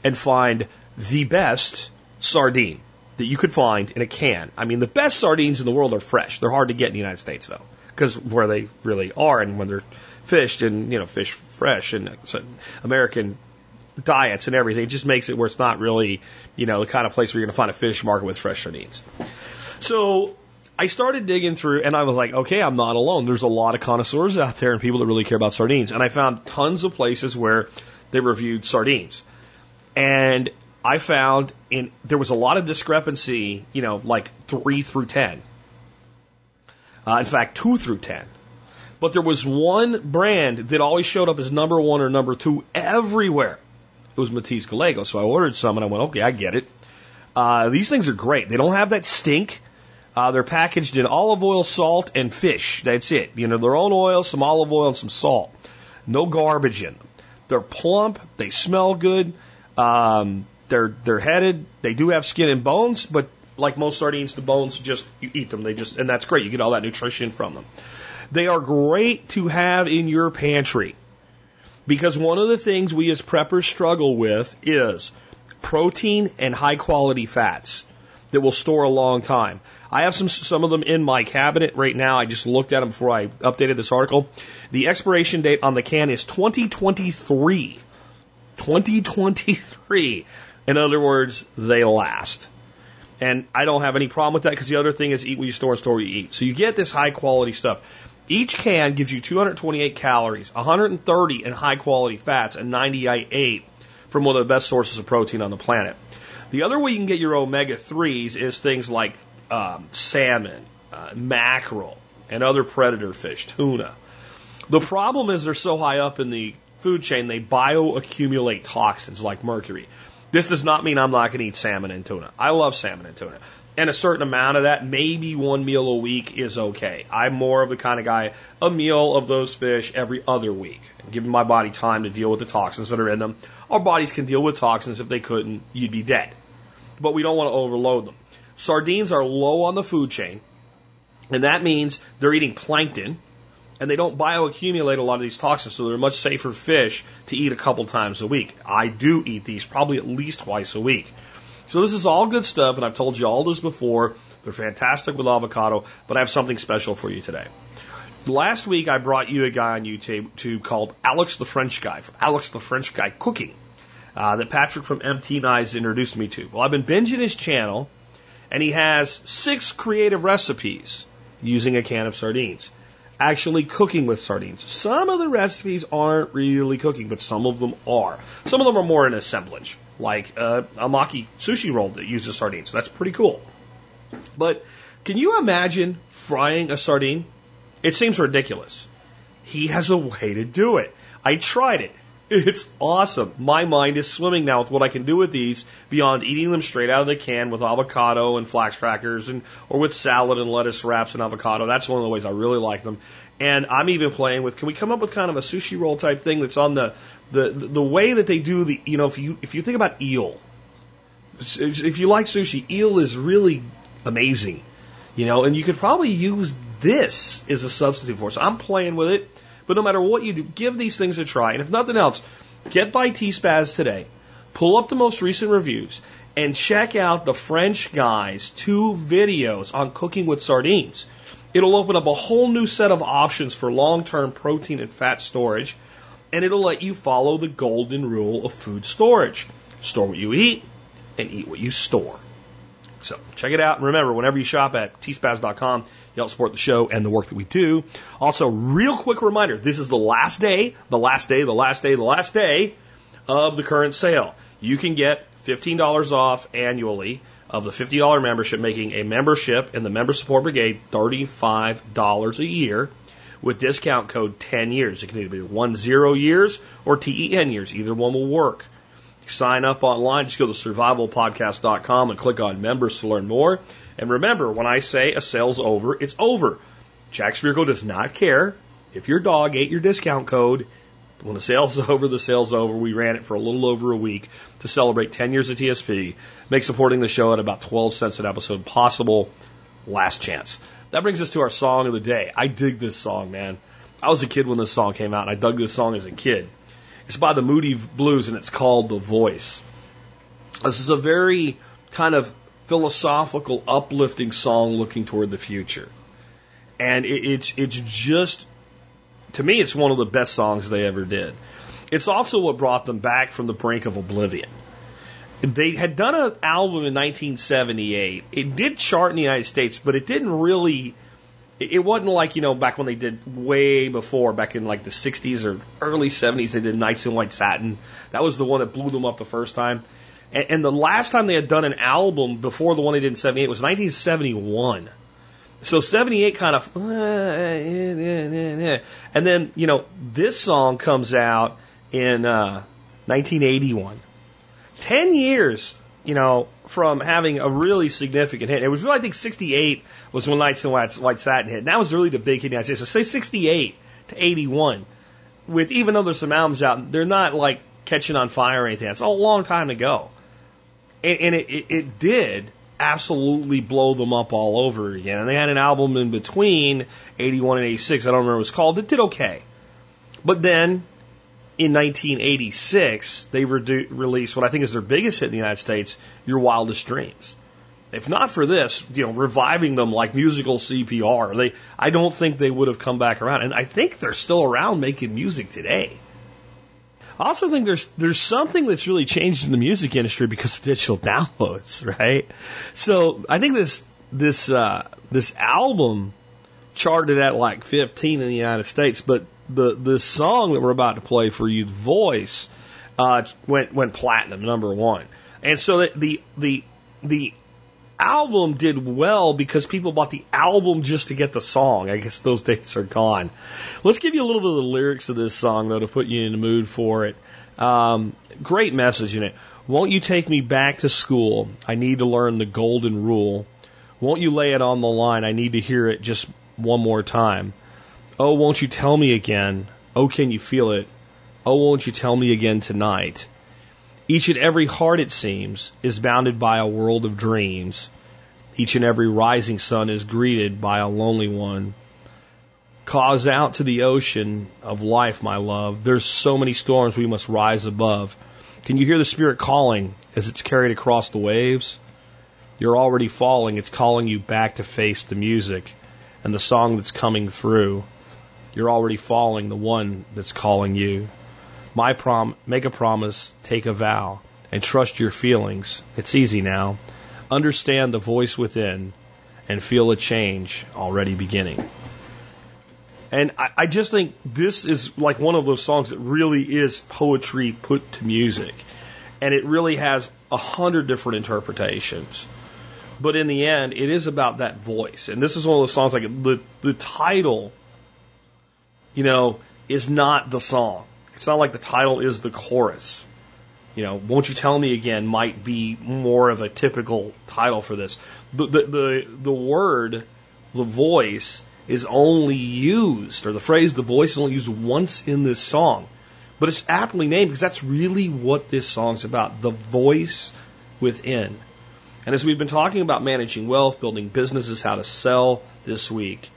and find the best sardine that you could find in a can. I mean, the best sardines in the world are fresh. They're hard to get in the United States, though, because where they really are and when they're fished and, you know, fish fresh and uh, American diets and everything, it just makes it where it's not really, you know, the kind of place where you're going to find a fish market with fresh sardines. So I started digging through and I was like, okay, I'm not alone. There's a lot of connoisseurs out there and people that really care about sardines. And I found tons of places where they reviewed sardines. And I found in there was a lot of discrepancy, you know, like three through ten. Uh, in fact, two through ten. But there was one brand that always showed up as number one or number two everywhere. Was Matiz Gallego. So I ordered some and I went, okay, I get it. Uh, these things are great. They don't have that stink. Uh, they're packaged in olive oil, salt, and fish. That's it. You know, their own oil, some olive oil, and some salt. No garbage in them. They're plump. They smell good. Um, they're they're headed. They do have skin and bones, but like most sardines, the bones just you eat them. They just and that's great. You get all that nutrition from them. They are great to have in your pantry because one of the things we as preppers struggle with is protein and high quality fats that will store a long time. I have some some of them in my cabinet right now. I just looked at them before I updated this article. The expiration date on the can is 2023. 2023. In other words, they last. And I don't have any problem with that because the other thing is eat what you store and store what you eat. So you get this high quality stuff. Each can gives you 228 calories, 130 in high quality fats, and 98 from one of the best sources of protein on the planet. The other way you can get your omega 3s is things like um, salmon, uh, mackerel, and other predator fish, tuna. The problem is they're so high up in the food chain, they bioaccumulate toxins like mercury. This does not mean I'm not going to eat salmon and tuna. I love salmon and tuna. And a certain amount of that, maybe one meal a week is okay. I'm more of the kind of guy, a meal of those fish every other week. Giving my body time to deal with the toxins that are in them. Our bodies can deal with toxins. If they couldn't, you'd be dead. But we don't want to overload them. Sardines are low on the food chain, and that means they're eating plankton, and they don't bioaccumulate a lot of these toxins, so they're much safer fish to eat a couple times a week. I do eat these probably at least twice a week. So this is all good stuff, and I've told you all this before. They're fantastic with avocado, but I have something special for you today. Last week I brought you a guy on YouTube called Alex the French Guy from Alex the French Guy Cooking uh, that Patrick from MT Knives introduced me to. Well, I've been binging his channel and he has six creative recipes using a can of sardines. Actually cooking with sardines. Some of the recipes aren't really cooking, but some of them are. Some of them are more an assemblage, like uh, a maki sushi roll that uses sardines. So That's pretty cool. But can you imagine frying a sardine? It seems ridiculous. He has a way to do it. I tried it. It's awesome. My mind is swimming now with what I can do with these beyond eating them straight out of the can with avocado and flax crackers and or with salad and lettuce wraps and avocado. That's one of the ways I really like them. And I'm even playing with can we come up with kind of a sushi roll type thing that's on the the the way that they do the you know if you if you think about eel if you like sushi eel is really amazing you know and you could probably use this as a substitute for it. So I'm playing with it but no matter what you do, give these things a try. And if nothing else, get by T-Spaz today, pull up the most recent reviews, and check out the French guy's two videos on cooking with sardines. It'll open up a whole new set of options for long-term protein and fat storage, and it'll let you follow the golden rule of food storage. Store what you eat and eat what you store. So check it out. And remember, whenever you shop at tspaz.com, you help support the show and the work that we do. Also, real quick reminder this is the last day, the last day, the last day, the last day of the current sale. You can get $15 off annually of the $50 membership, making a membership in the Member Support Brigade $35 a year with discount code 10 years. It can either be 10 years or TEN years. Either one will work. Sign up online. Just go to survivalpodcast.com and click on members to learn more. And remember, when I say a sale's over, it's over. Jack Spirko does not care if your dog ate your discount code. When the sale's over, the sale's over. We ran it for a little over a week to celebrate 10 years of TSP. Make supporting the show at about 12 cents an episode possible. Last chance. That brings us to our song of the day. I dig this song, man. I was a kid when this song came out, and I dug this song as a kid. It's by the Moody Blues, and it's called The Voice. This is a very kind of philosophical, uplifting song looking toward the future. And it, it's, it's just, to me, it's one of the best songs they ever did. It's also what brought them back from the brink of oblivion. They had done an album in 1978. It did chart in the United States, but it didn't really. It wasn't like you know back when they did way before, back in like the 60s or early 70s. They did Nights in White Satin. That was the one that blew them up the first time. And, and the last time they had done an album before the one they did in 78 was 1971. So 78 kind of, and then, you know, this song comes out in uh, 1981. 10 years, you know, from having a really significant hit. It was really, I think 68 was when Nights in White, White Satin hit. And that was really the big hit in the. So say 68 to 81. With even though there's some albums out, they're not like catching on fire or anything. It's a long time ago. And, and it, it, it did absolutely blow them up all over again. And they had an album in between 81 and 86. I don't remember what it was called. It did okay. But then in 1986, they re- released what I think is their biggest hit in the United States, Your Wildest Dreams. If not for this, you know, reviving them like musical CPR, they, I don't think they would have come back around. And I think they're still around making music today. I also think there's there's something that's really changed in the music industry because of digital downloads, right? So I think this this uh, this album charted at like 15 in the United States, but the the song that we're about to play for you, voice, uh, went went platinum, number one. And so the the the, the album did well because people bought the album just to get the song. I guess those days are gone. Let's give you a little bit of the lyrics of this song, though, to put you in the mood for it. Um, great message in it. Won't you take me back to school? I need to learn the golden rule. Won't you lay it on the line? I need to hear it just one more time. Oh, won't you tell me again? Oh, can you feel it? Oh, won't you tell me again tonight? Each and every heart, it seems, is bounded by a world of dreams. Each and every rising sun is greeted by a lonely one. Cause out to the ocean of life, my love. There's so many storms we must rise above. Can you hear the Spirit calling as it's carried across the waves? You're already falling. It's calling you back to face the music and the song that's coming through. You're already falling, the one that's calling you. My prom, make a promise, take a vow, and trust your feelings. It's easy now. Understand the voice within and feel a change already beginning. And I, I just think this is like one of those songs that really is poetry put to music. And it really has a hundred different interpretations. But in the end, it is about that voice. And this is one of those songs like the, the title, you know, is not the song. It's not like the title is the chorus. You know, won't you tell me again might be more of a typical title for this. The, the, the, the word, the voice, is only used, or the phrase the voice is only used once in this song. But it's aptly named because that's really what this song's about the voice within. And as we've been talking about managing wealth, building businesses, how to sell this week,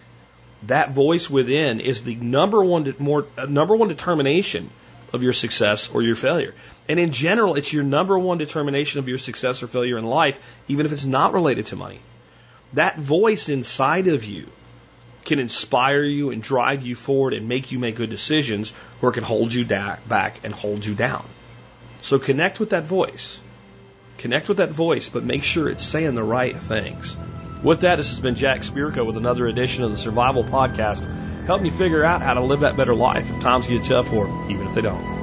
that voice within is the number one, more, number one determination of your success or your failure. And in general, it's your number one determination of your success or failure in life, even if it's not related to money. That voice inside of you can inspire you and drive you forward and make you make good decisions, or it can hold you da- back and hold you down. So connect with that voice. Connect with that voice, but make sure it's saying the right things. With that, this has been Jack Spirko with another edition of the Survival Podcast, helping you figure out how to live that better life if times get tough or even if they don't.